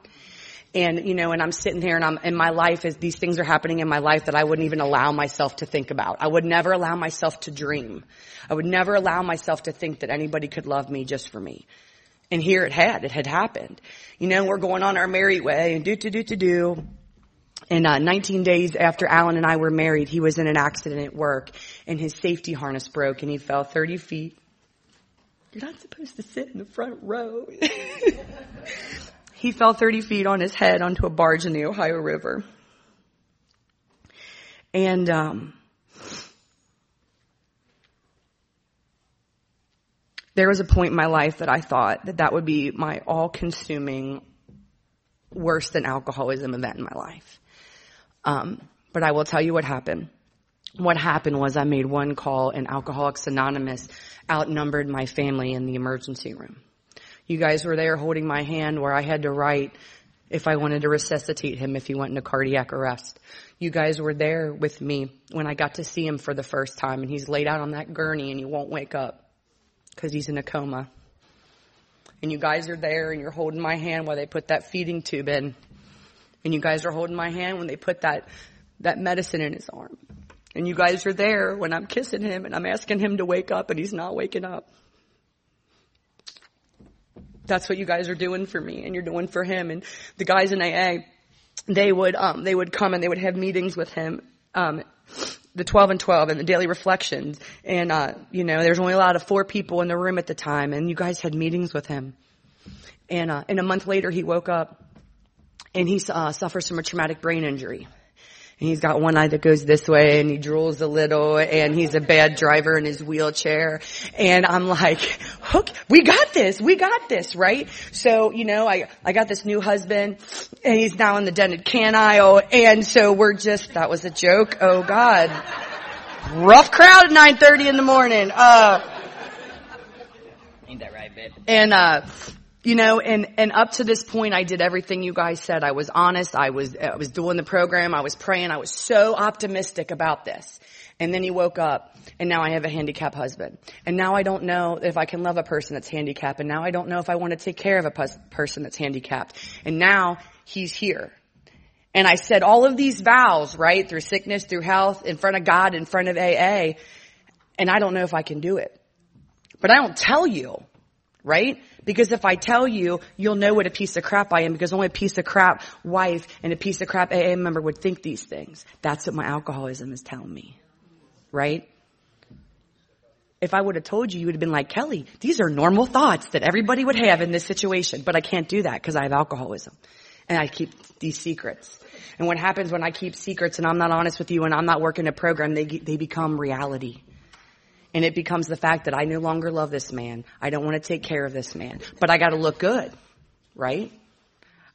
And, you know, and I'm sitting here and I'm, in my life is, these things are happening in my life that I wouldn't even allow myself to think about. I would never allow myself to dream. I would never allow myself to think that anybody could love me just for me. And here it had, it had happened. You know, we're going on our merry way and do, do, do, do, do. And uh, 19 days after Alan and I were married, he was in an accident at work and his safety harness broke and he fell 30 feet. You're not supposed to sit in the front row. He fell 30 feet on his head onto a barge in the Ohio River. And, um, there was a point in my life that I thought that that would be my all-consuming, worse than alcoholism event in my life. Um, but I will tell you what happened. What happened was I made one call and Alcoholics Anonymous outnumbered my family in the emergency room. You guys were there holding my hand where I had to write if I wanted to resuscitate him if he went into cardiac arrest. You guys were there with me when I got to see him for the first time and he's laid out on that gurney and he won't wake up because he's in a coma. And you guys are there and you're holding my hand while they put that feeding tube in. And you guys are holding my hand when they put that, that medicine in his arm. And you guys are there when I'm kissing him and I'm asking him to wake up and he's not waking up that's what you guys are doing for me and you're doing for him. And the guys in AA, they would, um, they would come and they would have meetings with him, um, the 12 and 12 and the daily reflections. And, uh, you know, there's only a lot of four people in the room at the time and you guys had meetings with him. And, uh, and a month later he woke up and he, uh, suffers from a traumatic brain injury and he's got one eye that goes this way and he drools a little and he's a bad driver in his wheelchair. And I'm like, hook, we got this, we got this, right? So, you know, I, I got this new husband and he's now in the dented can aisle and so we're just, that was a joke. Oh God. Rough crowd at 9.30 in the morning. Uh, Ain't that right, babe? and, uh, you know, and, and up to this point, I did everything you guys said. I was honest. I was, I was doing the program. I was praying. I was so optimistic about this. And then he woke up and now I have a handicapped husband. And now I don't know if I can love a person that's handicapped. And now I don't know if I want to take care of a pus- person that's handicapped. And now he's here. And I said all of these vows, right? Through sickness, through health, in front of God, in front of AA. And I don't know if I can do it. But I don't tell you, right? Because if I tell you, you'll know what a piece of crap I am because only a piece of crap wife and a piece of crap AA member would think these things. That's what my alcoholism is telling me. Right? If I would have told you, you would have been like, Kelly, these are normal thoughts that everybody would have in this situation, but I can't do that because I have alcoholism. And I keep these secrets. And what happens when I keep secrets and I'm not honest with you and I'm not working a program, they, they become reality. And it becomes the fact that I no longer love this man. I don't want to take care of this man, but I got to look good, right?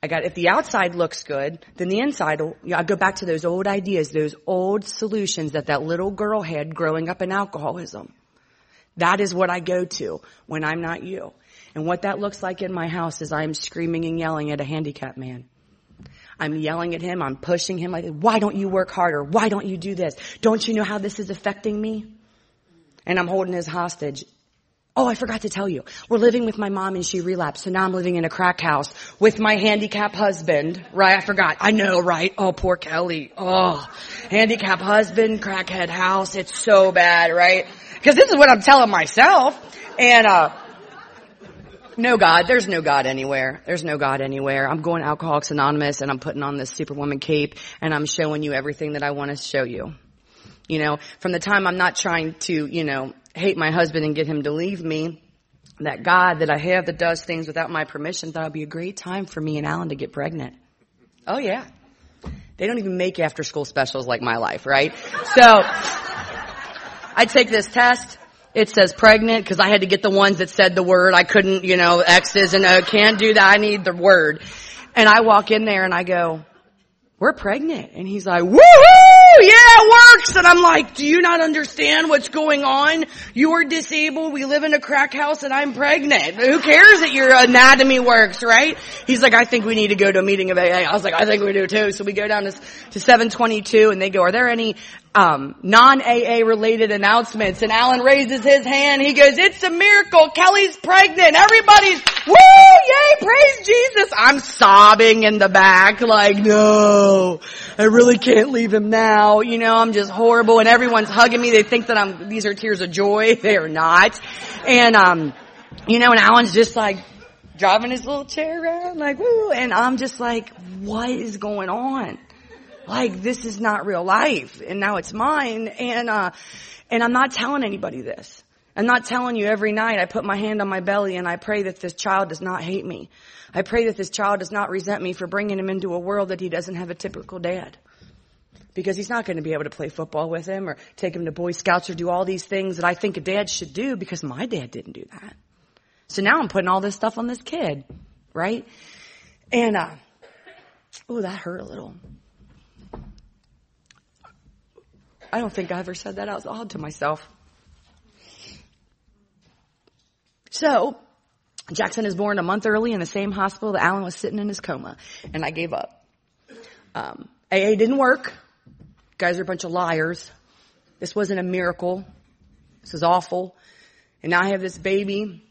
I got, if the outside looks good, then the inside, will, I go back to those old ideas, those old solutions that that little girl had growing up in alcoholism. That is what I go to when I'm not you. And what that looks like in my house is I'm screaming and yelling at a handicapped man. I'm yelling at him. I'm pushing him like, why don't you work harder? Why don't you do this? Don't you know how this is affecting me? And I'm holding his hostage. Oh, I forgot to tell you. We're living with my mom and she relapsed. So now I'm living in a crack house with my handicapped husband. Right? I forgot. I know, right? Oh, poor Kelly. Oh, handicapped husband, crackhead house. It's so bad, right? Cause this is what I'm telling myself. And, uh, no God. There's no God anywhere. There's no God anywhere. I'm going Alcoholics Anonymous and I'm putting on this Superwoman cape and I'm showing you everything that I want to show you. You know, from the time I'm not trying to, you know, hate my husband and get him to leave me, that God that I have that does things without my permission thought would be a great time for me and Alan to get pregnant. Oh yeah. They don't even make after school specials like my life, right? So, I take this test it says pregnant because I had to get the ones that said the word. I couldn't, you know, X's and uh, can't do that. I need the word. And I walk in there and I go, we're pregnant. And he's like, woohoo! Yeah, it works! And I'm like, do you not understand what's going on? You're disabled, we live in a crack house and I'm pregnant. Who cares that your anatomy works, right? He's like, I think we need to go to a meeting of AA. I was like, I think we do too. So we go down to, to 722 and they go, are there any um, non-AA related announcements and Alan raises his hand. He goes, it's a miracle. Kelly's pregnant. Everybody's, woo, yay, praise Jesus. I'm sobbing in the back like, no, I really can't leave him now. You know, I'm just horrible and everyone's hugging me. They think that I'm, these are tears of joy. They are not. And, um, you know, and Alan's just like, driving his little chair around like, woo, and I'm just like, what is going on? Like this is not real life and now it's mine and uh and I'm not telling anybody this. I'm not telling you every night I put my hand on my belly and I pray that this child does not hate me. I pray that this child does not resent me for bringing him into a world that he doesn't have a typical dad. Because he's not going to be able to play football with him or take him to Boy Scouts or do all these things that I think a dad should do because my dad didn't do that. So now I'm putting all this stuff on this kid, right? And, uh, oh, that hurt a little. I don't think I ever said that out loud to myself. So, Jackson is born a month early in the same hospital that Alan was sitting in his coma, and I gave up. Um, AA didn't work. You guys are a bunch of liars. This wasn't a miracle. This is awful. And now I have this baby.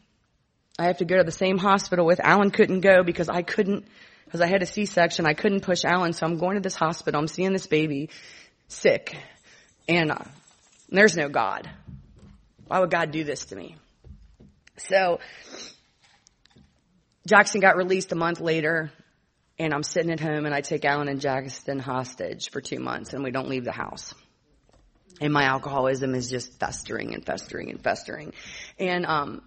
I have to go to the same hospital with. Alan couldn't go because I couldn't, because I had a C-section. I couldn't push Alan, so I'm going to this hospital. I'm seeing this baby sick. Anna. There's no God. Why would God do this to me? So, Jackson got released a month later, and I'm sitting at home and I take Alan and Jackson hostage for two months and we don't leave the house. And my alcoholism is just festering and festering and festering. And, um,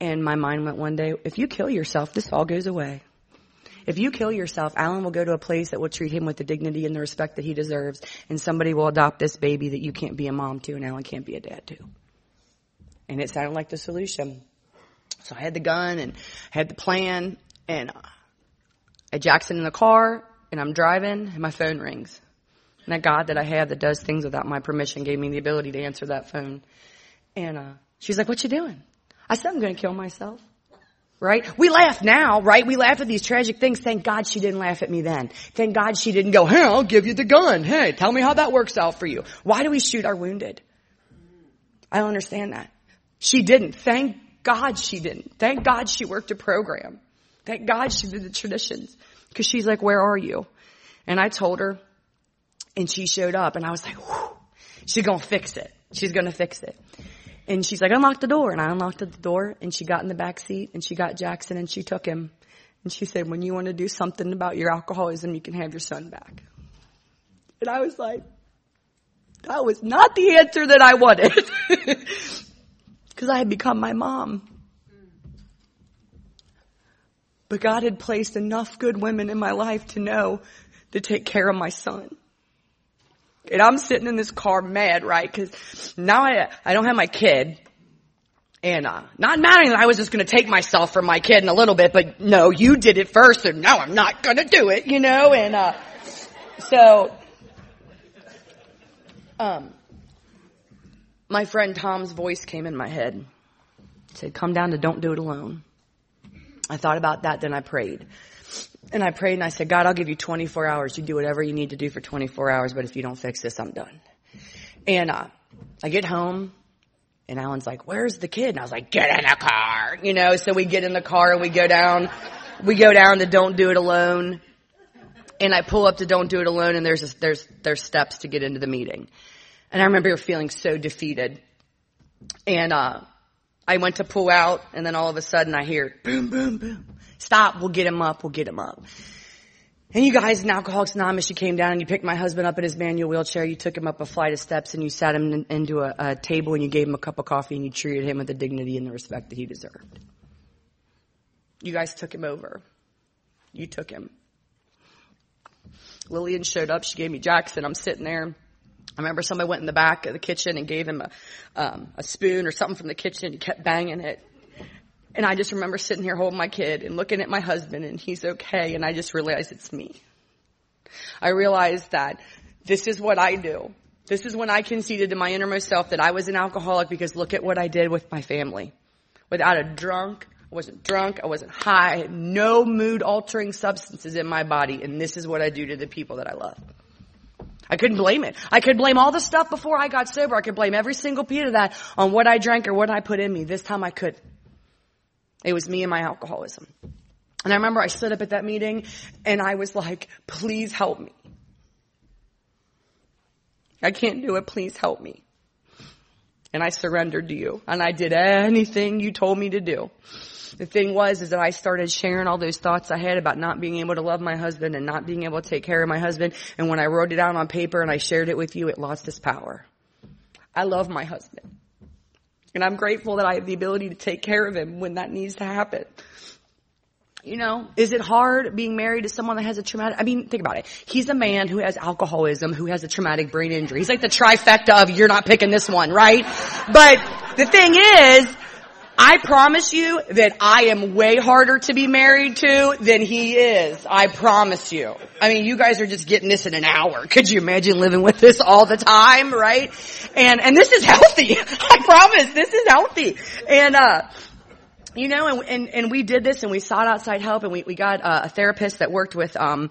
and my mind went one day, if you kill yourself, this all goes away. If you kill yourself, Alan will go to a place that will treat him with the dignity and the respect that he deserves, and somebody will adopt this baby that you can't be a mom to, and Alan can't be a dad to. And it sounded like the solution. So I had the gun and had the plan, and I had Jackson in the car, and I'm driving, and my phone rings. And that God that I have that does things without my permission gave me the ability to answer that phone. And uh, she's like, "What you doing?" I said, "I'm going to kill myself." Right? We laugh now, right? We laugh at these tragic things. Thank God she didn't laugh at me then. Thank God she didn't go, hey, I'll give you the gun. Hey, tell me how that works out for you. Why do we shoot our wounded? I don't understand that. She didn't. Thank God she didn't. Thank God she worked a program. Thank God she did the traditions. Cause she's like, where are you? And I told her and she showed up and I was like, Whew, she's gonna fix it. She's gonna fix it. And she's like, unlock the door. And I unlocked the door and she got in the back seat and she got Jackson and she took him. And she said, when you want to do something about your alcoholism, you can have your son back. And I was like, that was not the answer that I wanted. Because I had become my mom. But God had placed enough good women in my life to know to take care of my son. And I'm sitting in this car mad, right? Cause now I, I don't have my kid. And, uh, not mattering that I was just gonna take myself from my kid in a little bit, but no, you did it first and now I'm not gonna do it, you know, and, uh, so, um, my friend Tom's voice came in my head. Said, come down to don't do it alone. I thought about that, then I prayed. And I prayed and I said, God, I'll give you 24 hours. You do whatever you need to do for 24 hours, but if you don't fix this, I'm done. And, uh, I get home and Alan's like, where's the kid? And I was like, get in the car, you know, so we get in the car and we go down, we go down to don't do it alone. And I pull up to don't do it alone and there's, a, there's, there's steps to get into the meeting. And I remember feeling so defeated. And, uh, I went to pull out and then all of a sudden I hear boom, boom, boom. Stop. We'll get him up. We'll get him up. And you guys in Alcoholics Anonymous, you came down and you picked my husband up in his manual wheelchair. You took him up a flight of steps and you sat him in, into a, a table and you gave him a cup of coffee and you treated him with the dignity and the respect that he deserved. You guys took him over. You took him. Lillian showed up. She gave me Jackson. I'm sitting there. I remember somebody went in the back of the kitchen and gave him a, um, a spoon or something from the kitchen. He kept banging it. And I just remember sitting here holding my kid and looking at my husband and he's okay. And I just realized it's me. I realized that this is what I do. This is when I conceded to my innermost self that I was an alcoholic because look at what I did with my family. Without a drunk, I wasn't drunk, I wasn't high, no mood altering substances in my body, and this is what I do to the people that I love. I couldn't blame it. I could blame all the stuff before I got sober. I could blame every single piece of that on what I drank or what I put in me. This time I could. It was me and my alcoholism. And I remember I stood up at that meeting and I was like, please help me. I can't do it. Please help me. And I surrendered to you and I did anything you told me to do. The thing was is that I started sharing all those thoughts I had about not being able to love my husband and not being able to take care of my husband. And when I wrote it out on paper and I shared it with you, it lost its power. I love my husband. And I'm grateful that I have the ability to take care of him when that needs to happen. You know, is it hard being married to someone that has a traumatic, I mean, think about it. He's a man who has alcoholism, who has a traumatic brain injury. He's like the trifecta of you're not picking this one, right? But the thing is, I promise you that I am way harder to be married to than he is. I promise you. I mean, you guys are just getting this in an hour. Could you imagine living with this all the time, right? And, and this is healthy. I promise, this is healthy. And, uh, you know, and, and, and we did this and we sought outside help and we, we got a therapist that worked with, um,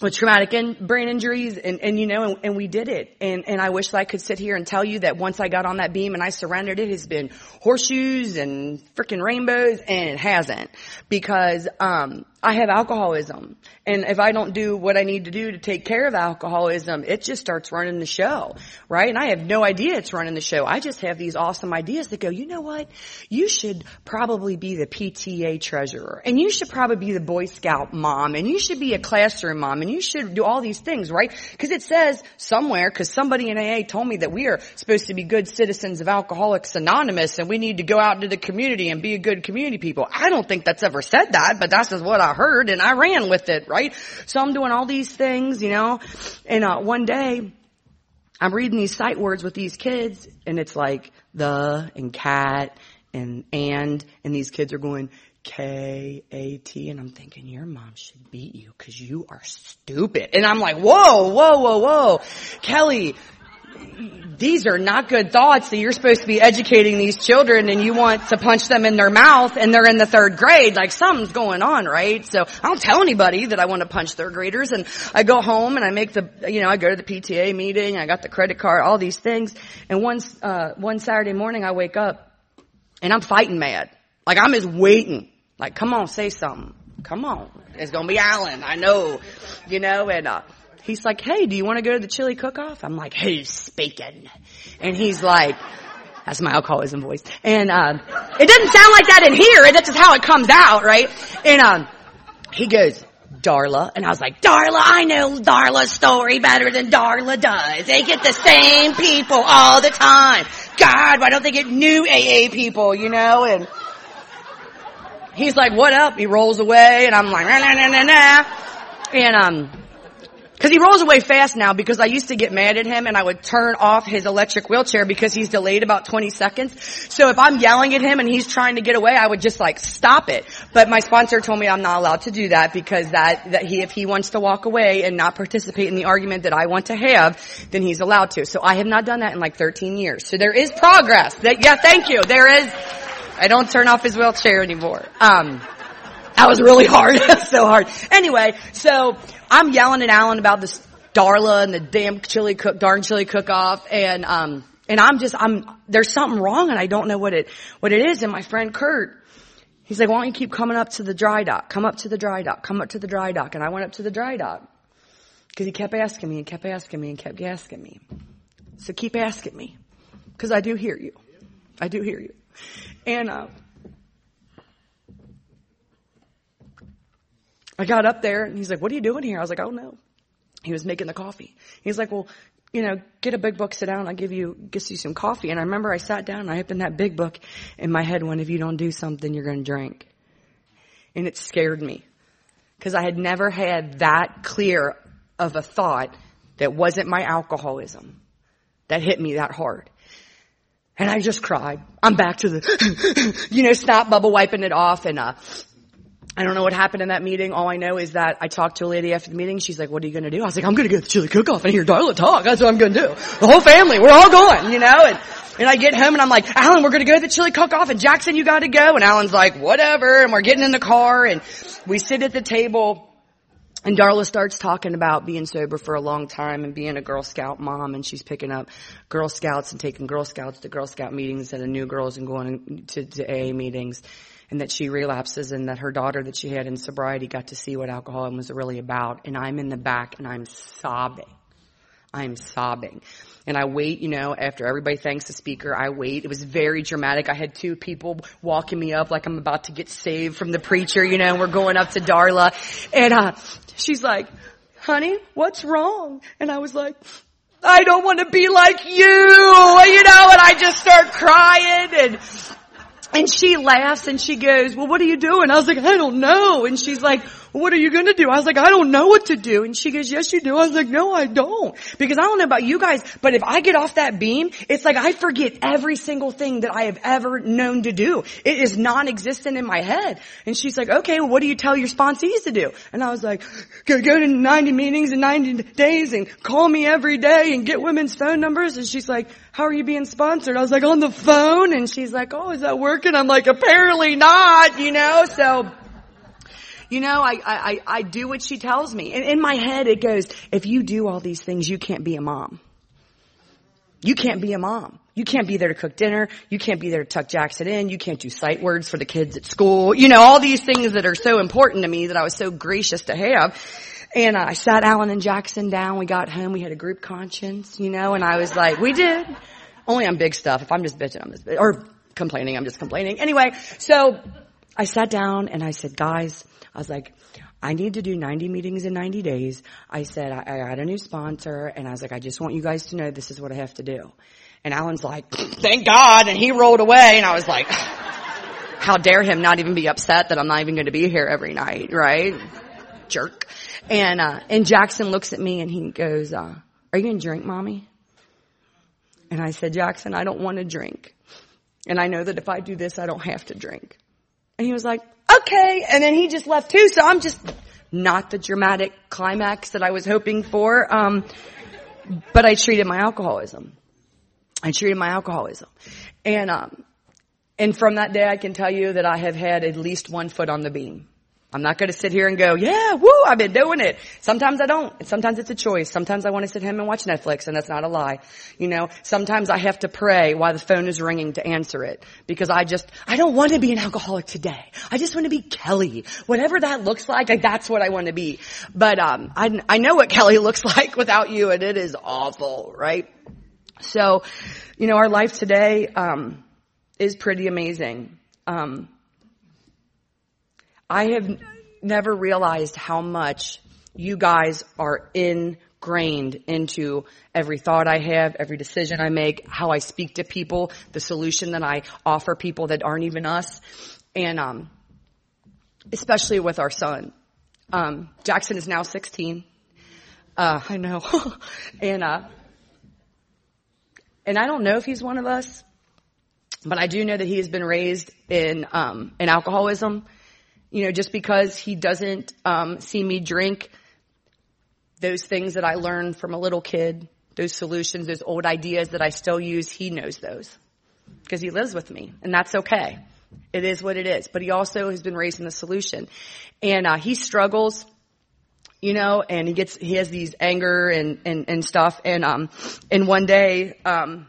with traumatic in, brain injuries and, and you know, and, and, we did it. And, and I wish I could sit here and tell you that once I got on that beam and I surrendered, it has been horseshoes and freaking rainbows and it hasn't because, um, I have alcoholism. And if I don't do what I need to do to take care of alcoholism, it just starts running the show, right? And I have no idea it's running the show. I just have these awesome ideas that go, you know what? You should probably be the PTA treasurer and you should probably be the Boy Scout mom and you should be a classroom mom and you should do all these things, right? Cause it says somewhere, cause somebody in AA told me that we are supposed to be good citizens of Alcoholics Anonymous and we need to go out into the community and be a good community people. I don't think that's ever said that, but that's just what I heard and I ran with it, right? So I'm doing all these things, you know, and uh, one day I'm reading these sight words with these kids and it's like the and cat and and and these kids are going K A T and I'm thinking your mom should beat you because you are stupid. And I'm like, whoa, whoa, whoa, whoa. Kelly, these are not good thoughts that you're supposed to be educating these children and you want to punch them in their mouth and they're in the third grade. Like something's going on, right? So I don't tell anybody that I want to punch third graders and I go home and I make the, you know, I go to the PTA meeting, I got the credit card, all these things. And one, uh, one Saturday morning I wake up and I'm fighting mad. Like I'm just waiting. Like come on, say something. Come on. It's gonna be Alan. I know. You know, and, uh, He's like, hey, do you want to go to the chili cook-off? I'm like, who's speaking? And he's like, that's my alcoholism voice. And, uh, it doesn't sound like that in here. That's just how it comes out, right? And, um, he goes, Darla. And I was like, Darla, I know Darla's story better than Darla does. They get the same people all the time. God, why don't they get new AA people, you know? And he's like, what up? He rolls away and I'm like, nah, nah, nah, nah, nah. And, um, Cause he rolls away fast now because I used to get mad at him and I would turn off his electric wheelchair because he's delayed about 20 seconds. So if I'm yelling at him and he's trying to get away, I would just like stop it. But my sponsor told me I'm not allowed to do that because that, that he, if he wants to walk away and not participate in the argument that I want to have, then he's allowed to. So I have not done that in like 13 years. So there is progress. That, yeah, thank you. There is, I don't turn off his wheelchair anymore. Um, that was really hard. so hard. Anyway, so I'm yelling at Alan about this Darla and the damn chili cook, darn chili cook off and, um, and I'm just, I'm, there's something wrong and I don't know what it, what it is. And my friend Kurt, he's like, why don't you keep coming up to the dry dock? Come up to the dry dock. Come up to the dry dock. And I went up to the dry dock because he kept asking me and kept asking me and kept asking me. So keep asking me because I do hear you. I do hear you. And, uh, I got up there and he's like, what are you doing here? I was like, oh no. He was making the coffee. He's like, well, you know, get a big book, sit down, I'll give you, get you some coffee. And I remember I sat down and I opened that big book in my head went, if you don't do something, you're going to drink. And it scared me because I had never had that clear of a thought that wasn't my alcoholism that hit me that hard. And I just cried. I'm back to the, you know, snot bubble wiping it off and, uh, I don't know what happened in that meeting. All I know is that I talked to a lady after the meeting. She's like, what are you going to do? I was like, I'm going to go to the chili cook-off and hear Darla talk. That's what I'm going to do. The whole family, we're all going, you know, and, and I get home and I'm like, Alan, we're going to go to the chili cook-off and Jackson, you got to go. And Alan's like, whatever. And we're getting in the car and we sit at the table and Darla starts talking about being sober for a long time and being a Girl Scout mom and she's picking up Girl Scouts and taking Girl Scouts to Girl Scout meetings and the new girls and going to, to AA meetings and that she relapses and that her daughter that she had in sobriety got to see what alcoholism was really about. And I'm in the back and I'm sobbing. I'm sobbing. And I wait, you know, after everybody thanks the speaker, I wait. It was very dramatic. I had two people walking me up like I'm about to get saved from the preacher, you know, and we're going up to Darla. And, uh, she's like, honey, what's wrong? And I was like, I don't want to be like you, you know, and I just start crying and, and she laughs and she goes, well, what are you doing? I was like, I don't know. And she's like, what are you going to do? I was like, I don't know what to do. And she goes, yes, you do. I was like, no, I don't. Because I don't know about you guys, but if I get off that beam, it's like I forget every single thing that I have ever known to do. It is non-existent in my head. And she's like, okay, well, what do you tell your sponsees to do? And I was like, go, go to 90 meetings in 90 days and call me every day and get women's phone numbers. And she's like, how are you being sponsored? I was like, on the phone. And she's like, oh, is that working? I'm like, apparently not, you know, so. You know, I, I, I do what she tells me. And in my head it goes, if you do all these things, you can't be a mom. You can't be a mom. You can't be there to cook dinner. You can't be there to tuck Jackson in. You can't do sight words for the kids at school. You know, all these things that are so important to me that I was so gracious to have. And I sat Alan and Jackson down. We got home. We had a group conscience, you know, and I was like, we did. Only on big stuff. If I'm just bitching, I'm just, or complaining, I'm just complaining. Anyway, so I sat down and I said, guys, I was like, I need to do 90 meetings in 90 days. I said, I, I got a new sponsor and I was like, I just want you guys to know this is what I have to do. And Alan's like, thank God. And he rolled away and I was like, how dare him not even be upset that I'm not even going to be here every night, right? Jerk. And, uh, and Jackson looks at me and he goes, uh, are you going to drink, mommy? And I said, Jackson, I don't want to drink. And I know that if I do this, I don't have to drink. And he was like, okay. And then he just left too. So I'm just not the dramatic climax that I was hoping for. Um, but I treated my alcoholism. I treated my alcoholism. And, um, and from that day I can tell you that I have had at least one foot on the beam. I'm not going to sit here and go, yeah, woo, I've been doing it. Sometimes I don't. Sometimes it's a choice. Sometimes I want to sit home and watch Netflix and that's not a lie. You know, sometimes I have to pray while the phone is ringing to answer it because I just, I don't want to be an alcoholic today. I just want to be Kelly. Whatever that looks like, that's what I want to be. But, um, I, I know what Kelly looks like without you and it is awful, right? So, you know, our life today, um, is pretty amazing. Um, I have never realized how much you guys are ingrained into every thought I have, every decision I make, how I speak to people, the solution that I offer people that aren't even us, and um, especially with our son. Um, Jackson is now 16. Uh, I know. and, uh, and I don't know if he's one of us, but I do know that he has been raised in, um, in alcoholism. You know, just because he doesn't, um, see me drink those things that I learned from a little kid, those solutions, those old ideas that I still use, he knows those. Because he lives with me, and that's okay. It is what it is. But he also has been raised in the solution. And, uh, he struggles, you know, and he gets, he has these anger and, and, and stuff. And, um, and one day, um,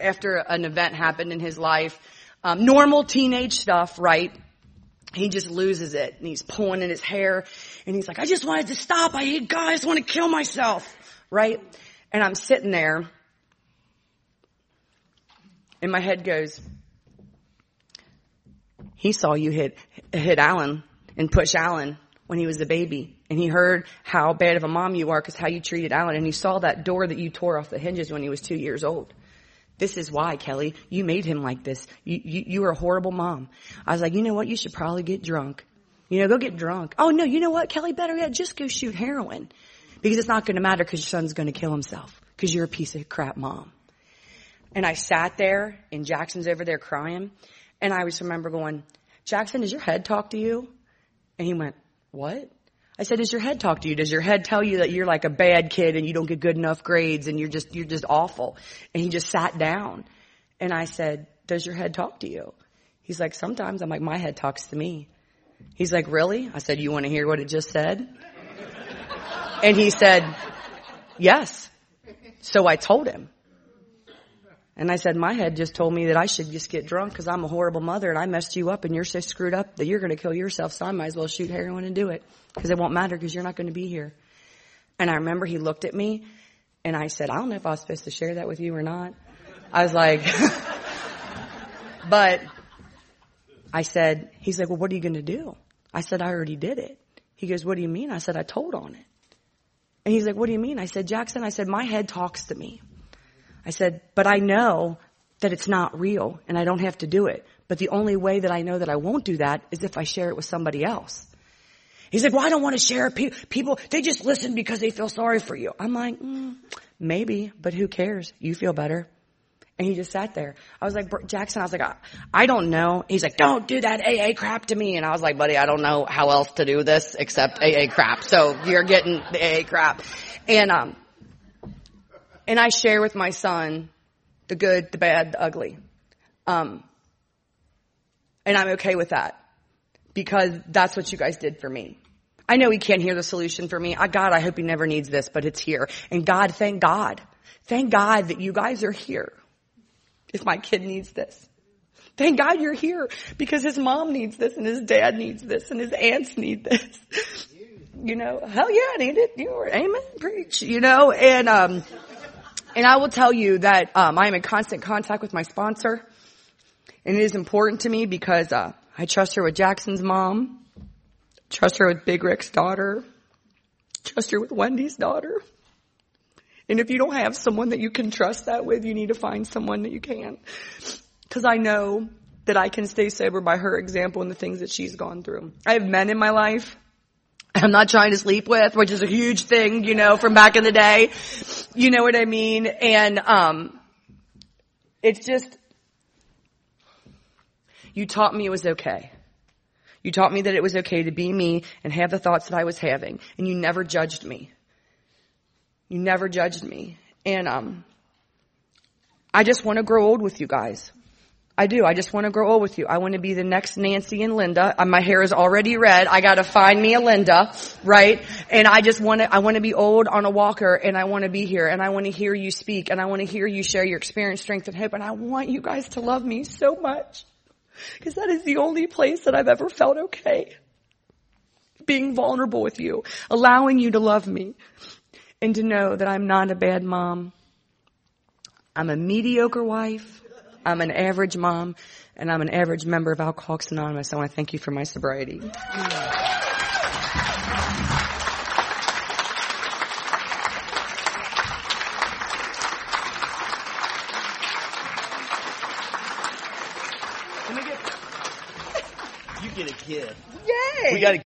after an event happened in his life, um, normal teenage stuff, right? He just loses it and he's pulling in his hair and he's like, I just wanted to stop. I hate God. I just want to kill myself, right? And I'm sitting there and my head goes, he saw you hit, hit Alan and push Alan when he was a baby. And he heard how bad of a mom you are because how you treated Alan. And he saw that door that you tore off the hinges when he was two years old. This is why, Kelly, you made him like this. You, you, you were a horrible mom. I was like, you know what? You should probably get drunk. You know, go get drunk. Oh no, you know what, Kelly? Better yet, just go shoot heroin. Because it's not going to matter because your son's going to kill himself. Because you're a piece of crap mom. And I sat there and Jackson's over there crying. And I just remember going, Jackson, does your head talk to you? And he went, what? I said, does your head talk to you? Does your head tell you that you're like a bad kid and you don't get good enough grades and you're just, you're just awful? And he just sat down. And I said, does your head talk to you? He's like, sometimes. I'm like, my head talks to me. He's like, really? I said, you want to hear what it just said? And he said, yes. So I told him. And I said, my head just told me that I should just get drunk because I'm a horrible mother and I messed you up and you're so screwed up that you're going to kill yourself. So I might as well shoot heroin and do it because it won't matter because you're not going to be here. And I remember he looked at me and I said, I don't know if I was supposed to share that with you or not. I was like, but I said, he's like, well, what are you going to do? I said, I already did it. He goes, what do you mean? I said, I told on it. And he's like, what do you mean? I said, Jackson, I said, my head talks to me. I said, but I know that it's not real and I don't have to do it. But the only way that I know that I won't do that is if I share it with somebody else. He's like, well, I don't want to share it. People, they just listen because they feel sorry for you. I'm like, mm, maybe, but who cares? You feel better. And he just sat there. I was like, Jackson, I was like, I, I don't know. He's like, don't do that AA crap to me. And I was like, buddy, I don't know how else to do this except AA crap. So you're getting the AA crap. And, um, and I share with my son the good, the bad, the ugly. Um, and I'm okay with that because that's what you guys did for me. I know he can't hear the solution for me. I, God, I hope he never needs this, but it's here. And God, thank God. Thank God that you guys are here. If my kid needs this. Thank God you're here because his mom needs this and his dad needs this and his aunts need this. You know, hell yeah, I need it. You were amen, preach, you know, and, um, and I will tell you that um, I am in constant contact with my sponsor, and it is important to me because uh, I trust her with Jackson's mom, trust her with Big Rick's daughter, trust her with Wendy's daughter. And if you don't have someone that you can trust that with, you need to find someone that you can. Cause I know that I can stay sober by her example and the things that she's gone through. I have men in my life I'm not trying to sleep with, which is a huge thing, you know, from back in the day. You know what I mean? And, um, it's just, you taught me it was okay. You taught me that it was okay to be me and have the thoughts that I was having. And you never judged me. You never judged me. And, um, I just want to grow old with you guys. I do. I just want to grow old with you. I want to be the next Nancy and Linda. Uh, my hair is already red. I got to find me a Linda, right? And I just want to, I want to be old on a walker and I want to be here and I want to hear you speak and I want to hear you share your experience, strength and hope and I want you guys to love me so much because that is the only place that I've ever felt okay. Being vulnerable with you, allowing you to love me and to know that I'm not a bad mom. I'm a mediocre wife. I'm an average mom and I'm an average member of Alcoholics Anonymous. I want to thank you for my sobriety. You get a kid. Yay! We got to